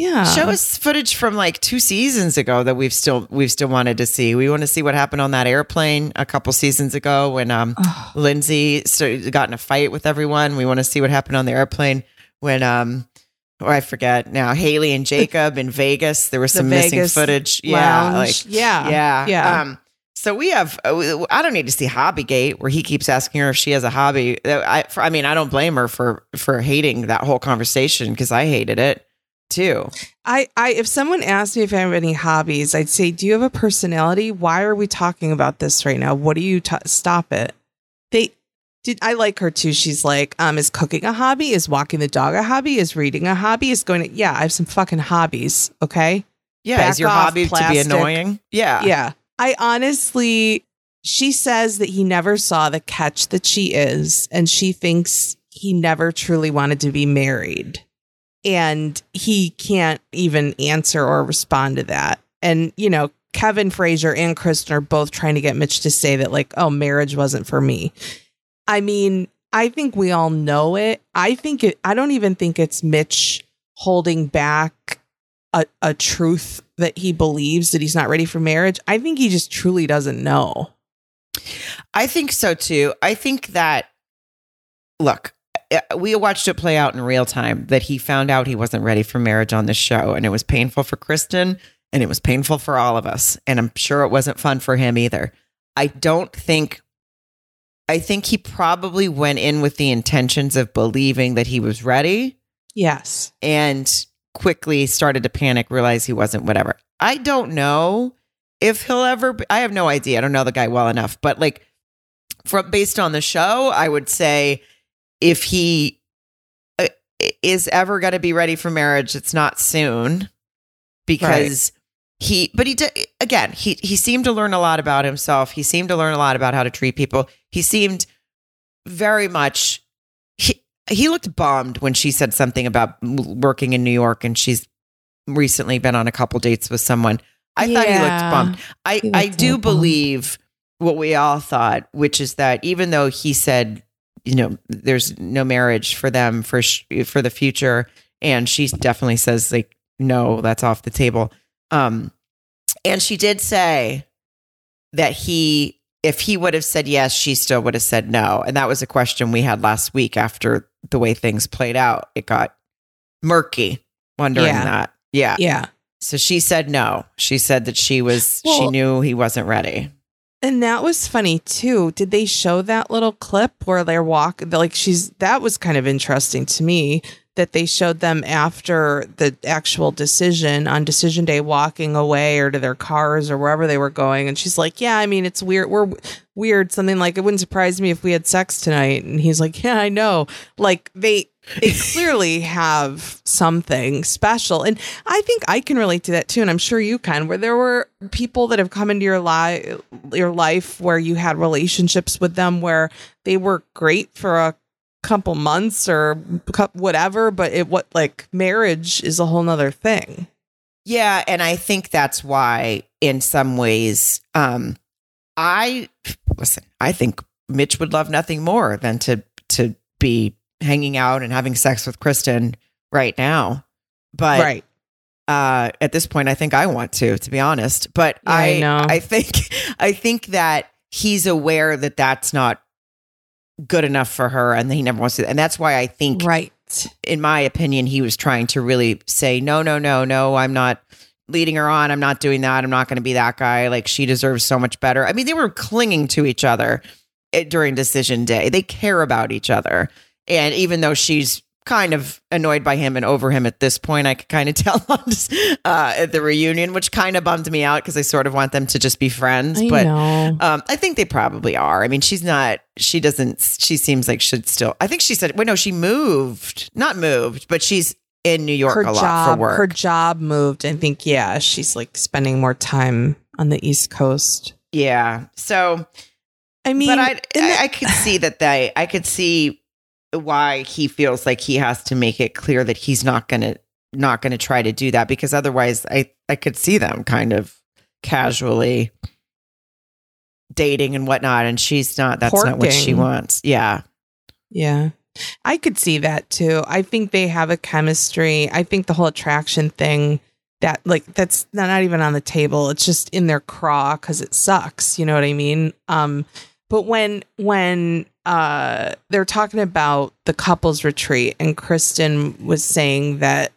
Yeah. Show us footage from like two seasons ago that we've still we've still wanted to see. We want to see what happened on that airplane a couple seasons ago when um Oh, Lindsay got in a fight with everyone. We want to see what happened on the airplane when um or I forget now Haley and Jacob in Vegas. There was The some missing Vegas footage. Yeah, like yeah. yeah, Yeah. Um, so we have. uh, I don't need to see Hobbygate where he keeps asking her if she has a hobby. Uh, I, I mean, I don't blame her for for hating that whole conversation because I hated it. Too. I, I if someone asked me if I have any hobbies, I'd say, "Do you have a personality? Why are we talking about this right now? What do you ta- stop it?" They did. I like her too. She's like, um, is cooking a hobby? Is walking the dog a hobby? Is reading a hobby? Is going to yeah, I have some fucking hobbies. Okay, Yeah, Back is your off, hobby to be annoying? Yeah. yeah. I honestly, she says that he never saw the catch that she is, and she thinks he never truly wanted to be married. And he can't even answer or respond to that. And, you know, Kevin Frazier and Kristen are both trying to get Mitch to say that, like, oh, marriage wasn't for me. I mean, I think we all know it. I think it, I don't even think it's Mitch holding back a, a truth that he believes that he's not ready for marriage. I think he just truly doesn't know. I think so too. I think that, look, Uh, we watched it play out in real time that he found out he wasn't ready for marriage on the show. And it was painful for Kristen and it was painful for all of us. And I'm sure it wasn't fun for him either. I don't think, I think he probably went in with the intentions of believing that he was ready Yes. and quickly started to panic, realize he wasn't, whatever. I don't know if he'll ever, be, I have no idea. I don't know the guy well enough, but like, from based on the show, I would say if he uh, is ever going to be ready for marriage, it's not soon because he, but he did, again, he, he seemed to learn a lot about himself. He seemed to learn a lot about how to treat people. He seemed very much, he, he looked bummed when she said something about working in New York and she's recently been on a couple dates with someone. I thought he looked bummed. I, He I do bummed. believe what we all thought, which is that even though he said, you know, there's no marriage for them for sh- for the future, and she definitely says like, no, that's off the table. Um, and she did say that he, if he would have said yes, she still would have said no, and that was a question we had last week after the way things played out. It got murky, wondering Yeah. that. Yeah. Yeah. So she said no. She said that she was she knew he wasn't ready. And that was funny too. Did they show that little clip where they're walk like she's that was kind of interesting to me that they showed them after the actual decision on decision day walking away or to their cars or wherever they were going and she's like, "Yeah, I mean, it's weird. We're weird something like it wouldn't surprise me if we had sex tonight." And he's like, "Yeah, I know." Like they they clearly have something special. And I think I can relate to that too. And I'm sure you can, where there were people that have come into your life, your life where you had relationships with them where they were great for a couple months or whatever, but it what like marriage is a whole nother thing. Yeah, and I think that's why in some ways um I listen, I think Mitch would love nothing more than to to be hanging out and having sex with Kristen right now. But right. uh at this point I think I want to to be honest, but Yeah, I I know. I think I think that he's aware that that's not good enough for her and he never wants to and that's why I think Right. in my opinion, he was trying to really say, no, no, no, no, I'm not leading her on. I'm not doing that. I'm not going to be that guy. Like she deserves so much better. I mean, they were clinging to each other eh, during decision day. They care about each other. And even though she's kind of annoyed by him and over him at this point, I could kind of tell on uh, at the reunion, which kind of bummed me out because I sort of want them to just be friends. I but know. um, I think they probably are. I mean, she's not. She doesn't. She seems like should still. I think she said. Wait, no, she moved. Not moved, but she's in New York her a lot job, for work. her job moved. I think, yeah, she's like spending more time on the East Coast. yeah. So, I mean, but I, I, I could see that they. I could see why he feels like he has to make it clear that he's not going to not going to try to do that because otherwise, I I could see them kind of casually dating and whatnot, and she's not. That's not what she wants. Yeah. Yeah. I could see that too. I think they have a chemistry. I think the whole attraction thing that like that's not, not even on the table. It's just in their craw cuz it sucks, you know what I mean? Um but when when uh they're talking about the couples retreat and Kristen was saying that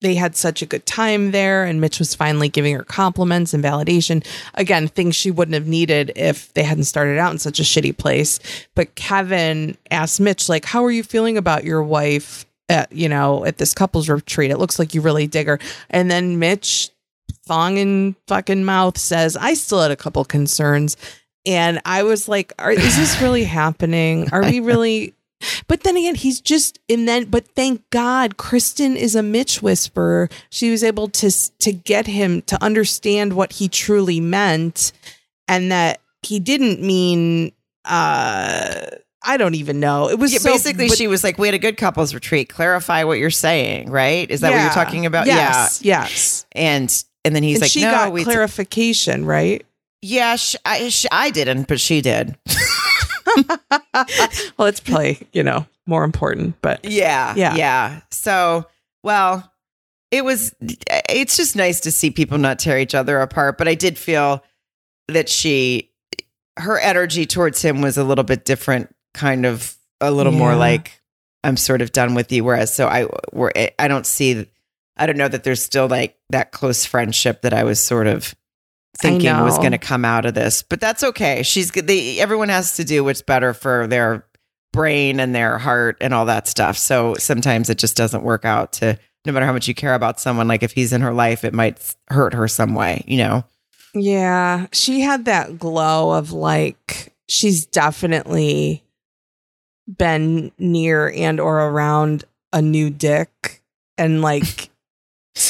they had such a good time there and Mitch was finally giving her compliments and validation. Again, things she wouldn't have needed if they hadn't started out in such a shitty place. But Kevin asked Mitch, like, how are you feeling about your wife at you know at this couples retreat. It looks like you really dig her. And then Mitch, thong in fucking mouth, says, "I still had a couple concerns." And I was like, Are, "Is this really happening? Are we really?" But then again, he's just and then. But thank God, Kristen is a Mitch whisperer. She was able to to get him to understand what he truly meant, and that he didn't mean. uh I don't even know. It was Yeah, so- basically, but- she was like, "We had a good couples retreat. Clarify what you're saying, right? Is that what you're talking about? Yes, yes. And and then he's and like, she "No, got clarification, right? Yeah, sh- I, sh- I didn't, but she did. well, it's probably you know more important, but Yeah, Yeah. yeah. So, well, it was. It's just nice to see people not tear each other apart. But I did feel that she, her energy towards him was a little bit different, kind of a little more like I'm sort of done with you. Whereas, so I, were I don't see. I don't know that there's still like that close friendship that I was sort of thinking was going to come out of this. But that's okay. She's good. They, everyone has to do what's better for their brain and their heart and all that stuff. So sometimes it just doesn't work out to no matter how much you care about someone, like if he's in her life, it might hurt her some way, you know? yeah, she had that glow of like she's definitely been near and or around a new dick, and like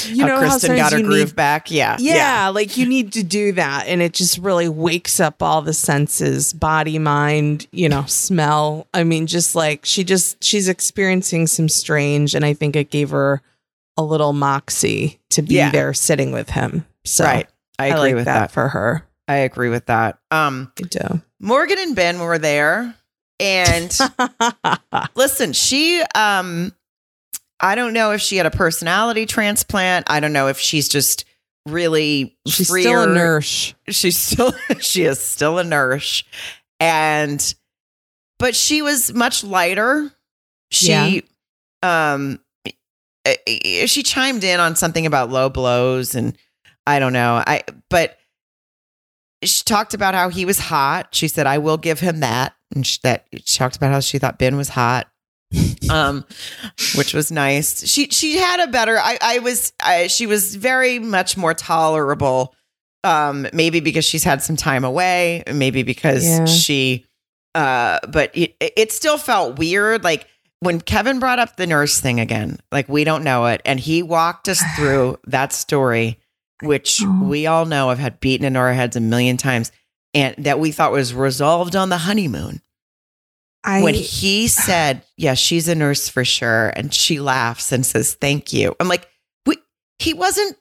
you how know Kristen how got her groove need- back. Yeah. yeah, like you need to do that. And it just really wakes up all the senses body, mind, you know, smell. I mean, just like she just, she's experiencing some strange. And I think it gave her a little moxie to be Yeah. there sitting with him. So right. I I, agree like with that, that. for her. I agree with that. Um, I do. Morgan and Ben were there and listen, she um I don't know if she had a personality transplant. I don't know if she's just really she's freer. still a nurse. She's still she is still a nurse. And but she was much lighter. She um eh, eh, she chimed in on something about low blows and I don't know. I but she talked about how he was hot. She said, "I will give him that." And she, that she talked about how she thought Ben was hot, um, which was nice. She she had a better. I I was. I, she was very much more tolerable. Um, maybe because she's had some time away. Maybe because Yeah. she. Uh, but it it still felt weird. Like when Kevin brought up the nurse thing again. Like we don't know it, and he walked us through that story which Oh. we all know have had beaten into our heads a million times and that we thought was resolved on the honeymoon. I, when he said, Yeah, she's a nurse for sure. And she laughs and says, Thank you. I'm like, we, he wasn't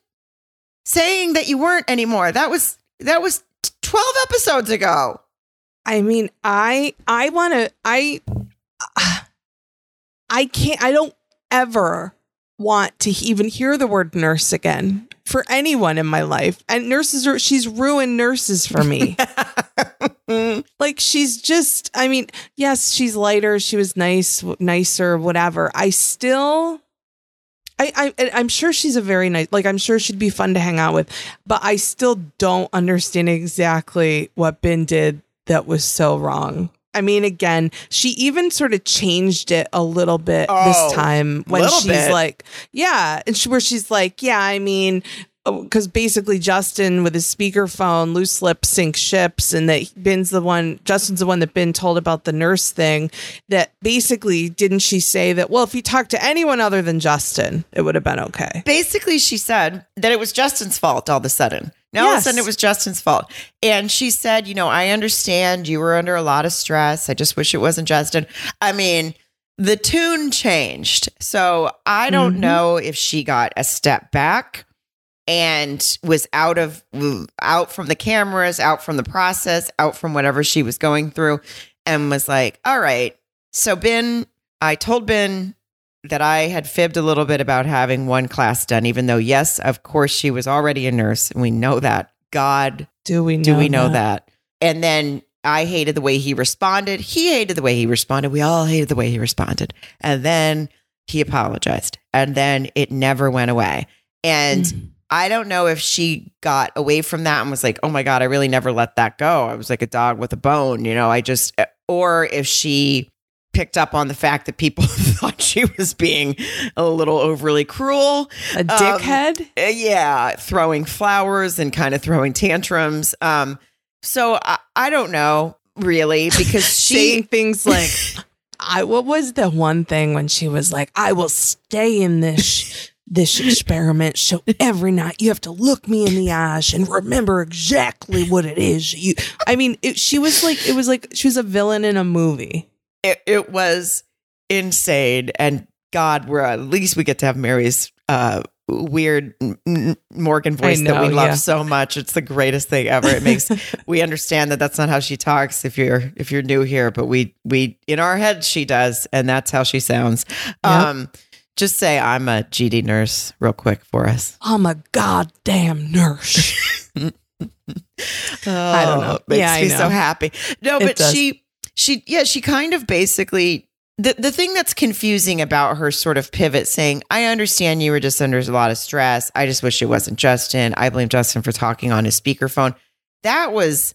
saying that you weren't anymore. That was that was 12 episodes ago. I mean, I I want to I I can't I don't ever want to even hear the word nurse again for anyone in my life. And nurses are she's ruined nurses for me. like she's just I mean, yes, she's lighter, she was nice, nicer, whatever. I still I, I I'm sure she's a very nice like I'm sure she'd be fun to hang out with, but I still don't understand exactly what Ben did that was so wrong. I mean, again, she even sort of changed it a little bit Oh, this time when she's bit. like, yeah, and she, where she's like, yeah, I mean, because basically Justin with his speakerphone loose lip sync ships, and that Ben's the one, Justin's the one that Ben told about the nurse thing. That basically, didn't she say that? Well, if you talked to anyone other than Justin, it would have been okay. Basically, she said that it was Justin's fault all of a sudden. Now all of a sudden it was Justin's fault. And she said, you know, I understand you were under a lot of stress. I just wish it wasn't Justin. I mean, the tune changed. So I don't Mhm. know if she got a step back and was out of out from the cameras, out from the process, out from whatever she was going through and was like, "All right. So Ben, I told Ben that I had fibbed a little bit about having one class done, even though, yes, of course, she was already a nurse. And we know that. God, Do we know? do we know that? And then I hated the way he responded. He hated the way he responded. We all hated the way he responded. And then he apologized. And then it never went away. And Mm. I don't know if she got away from that and was like, oh my God, I really never let that go. I was like a dog with a bone, you know, I just, or if she picked up on the fact that people thought she was being a little overly cruel. A dickhead? Um, yeah, throwing flowers and kind of throwing tantrums. Um, so I, I don't know really because saying she things like I what was the one thing when she was like, I will stay in this this experiment so every night you have to look me in the eyes and remember exactly what it is you I mean it, she was like it was like she was a villain in a movie. it, it was insane and god we're at least we get to have mary's uh weird morgan voice that we love yeah. so much it's the greatest thing ever it makes we understand that that's not how she talks if you're if you're new here but we we in our heads she does and that's how she sounds um just say i'm a gd nurse real quick for us I'm a goddamn nurse. I don't know. Oh, Makes Yeah, me know. so happy. No, It but does. she, she, yeah, she kind of basically the the thing that's confusing about her sort of pivot, saying, "I understand you were just under a lot of stress. I just wish it wasn't Justin. I blame Justin for talking on his speakerphone." That was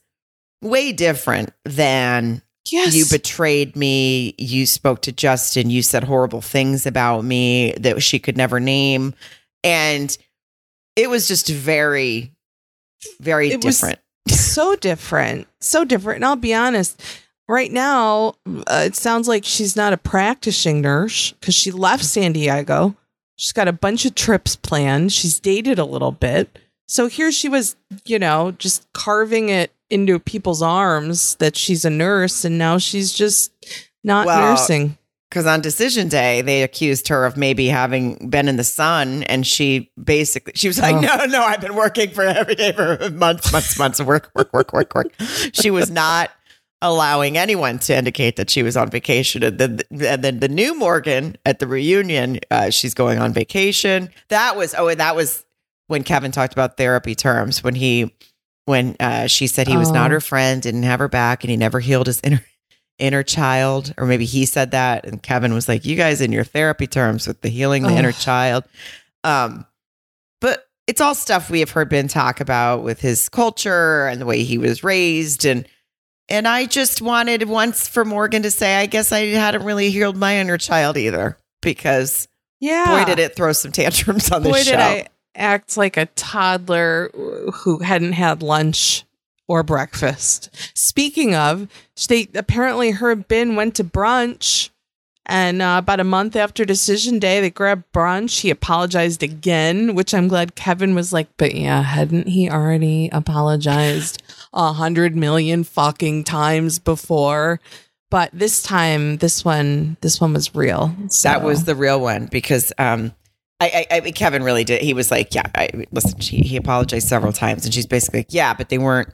way different than yes. you betrayed me. You spoke to Justin. You said horrible things about me that she could never name, and it was just very, very It different. so different so different and i'll be honest right now uh, it sounds like she's not a practicing nurse because she left san diego she's got a bunch of trips planned she's dated a little bit so here she was you know just carving it into people's arms that she's a nurse and now she's just not Well, nursing. because on decision day they accused her of maybe having been in the sun and she basically she was like Oh. no no i've been working for every day for months months months of work work work work work. She was not allowing anyone to indicate that she was on vacation. And then and then the new morgan at the reunion uh, she's going on vacation. That was oh and that was when kevin talked about therapy terms when he when uh, she said he was not Oh. her friend didn't have her back and he never healed his inner inner child. Or maybe he said that and kevin was like you guys in your therapy terms with the healing the inner child. Um but it's all stuff we have heard ben talk about with his culture and the way he was raised. And and i just wanted once for morgan to say i guess i hadn't really healed my inner child either because yeah. boy did it throw some tantrums on this boy show. I act like a toddler who hadn't had lunch or breakfast. Speaking of they apparently her and ben went to brunch and uh, about a month after decision day they grabbed brunch. He apologized again which i'm glad kevin was like but yeah hadn't he already apologized a hundred million fucking times before? But this time this one this one was real. That was the real one because um I, I, I Kevin really did. He was like, yeah, I listen. He, he apologized several times, and she's basically like, yeah, but they weren't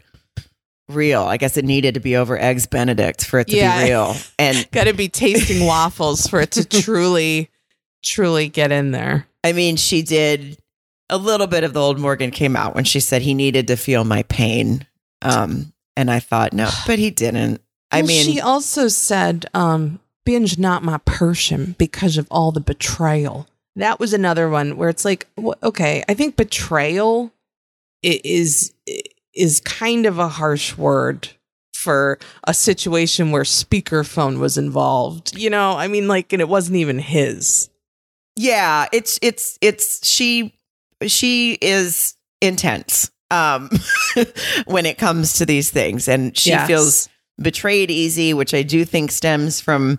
real. I guess it needed to be over eggs Benedict for it to Yeah. be real. And got to be tasting waffles for it to truly truly get in there I mean, she did a little bit of the old Morgan came out when she said he needed to feel my pain. Um, and I thought, no, but he didn't. I Well, mean, she also said um Ben's not my person because of all the betrayal that was another one where it's like okay i think betrayal is is kind of a harsh word for a situation where speakerphone was involved you know i mean like and it wasn't even his yeah, it's it's it's she she is intense um when it comes to these things and she Yes. feels betrayed easy, which I do think stems from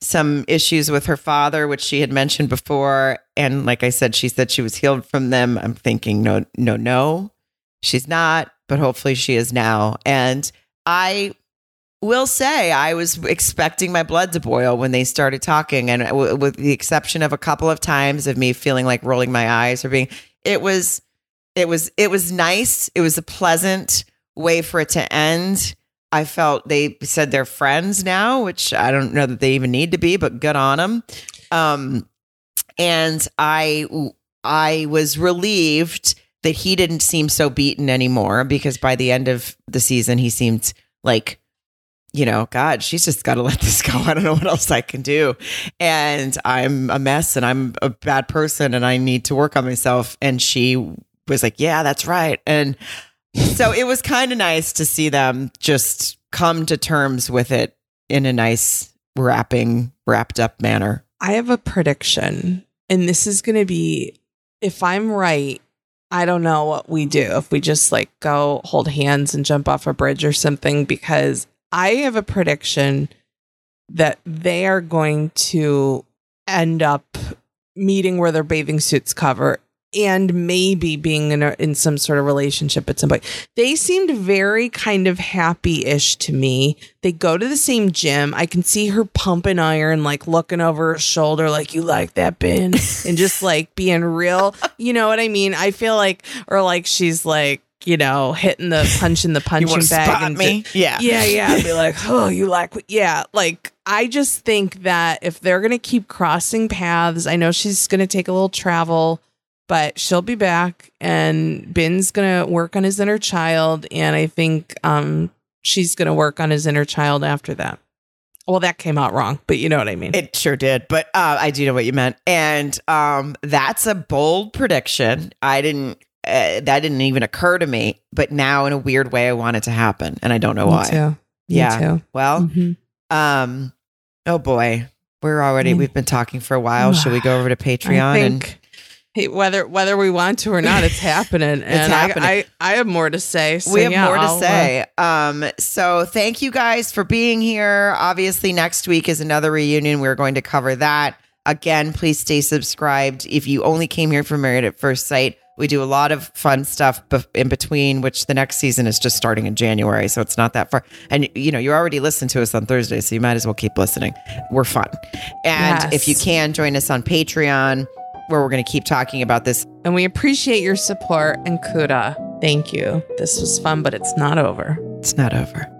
some issues with her father, which she had mentioned before. And like I said, she said she was healed from them. I'm thinking, no, no, no, she's not, but hopefully she is now. And I will say, I was expecting my blood to boil when they started talking. And w- with the exception of a couple of times of me feeling like rolling my eyes or being, it was, it was, it was nice. It was a pleasant way for it to end. I felt they said they're friends now, which I don't know that they even need to be, but good on them. Um, and I, I was relieved that he didn't seem so beaten anymore because by the end of the season, he seemed like, you know, God, she's just got to let this go. I don't know what else I can do. And I'm a mess and I'm a bad person and I need to work on myself. And she was like, Yeah, that's right. And so it was kind of nice to see them just come to terms with it in a nice wrapping wrapped up manner. I have a prediction, and this is going to be if I'm right. I don't know what we do if we just like go hold hands and jump off a bridge or something because I have a prediction that they are going to end up meeting where their bathing suits cover and maybe being in, a, in some sort of relationship at some point. They seemed very kind of happy ish to me. They go to the same gym. I can see her pumping iron, like looking over her shoulder, like, you like that, Ben? and just like being real. You know what I mean? I feel like, or like she's like, you know, hitting the punch in the punching bag and me? Yeah. yeah, yeah. I'd be like, oh, you like, yeah. Like, I just think that if they're going to keep crossing paths, I know she's going to take a little travel, but she'll be back and Ben's going to work on his inner child. And I think um, she's going to work on his inner child after that. Well, that came out wrong, but you know what I mean. It sure did, but uh, I do know what you meant, and um, that's a bold prediction. I didn't. Uh, that didn't even occur to me, but now in a weird way, I want it to happen, and I don't know Me why. too. Yeah. too. Well, Mhm. um, oh boy, we're already Mm. we've been talking for a while. Should we go over to Patreon I and hey, whether whether we want to or not, it's happening. and I- happening. I, I, have more to say. So we have yeah, more to I'll, uh, say. um, so thank you guys for being here. Obviously, next week is another reunion. We're going to cover that again. Please stay subscribed. If you only came here for Married at First Sight, we do a lot of fun stuff in between. Which the next season is just starting in January, so it's not that far. And you know, you already listened to us on Thursday, so you might as well keep listening. We're fun, and Yes. if you can join us on Patreon. Where we're going to keep talking about this And we appreciate your support and Kuda. Thank you. This was fun, but it's not over. It's not over.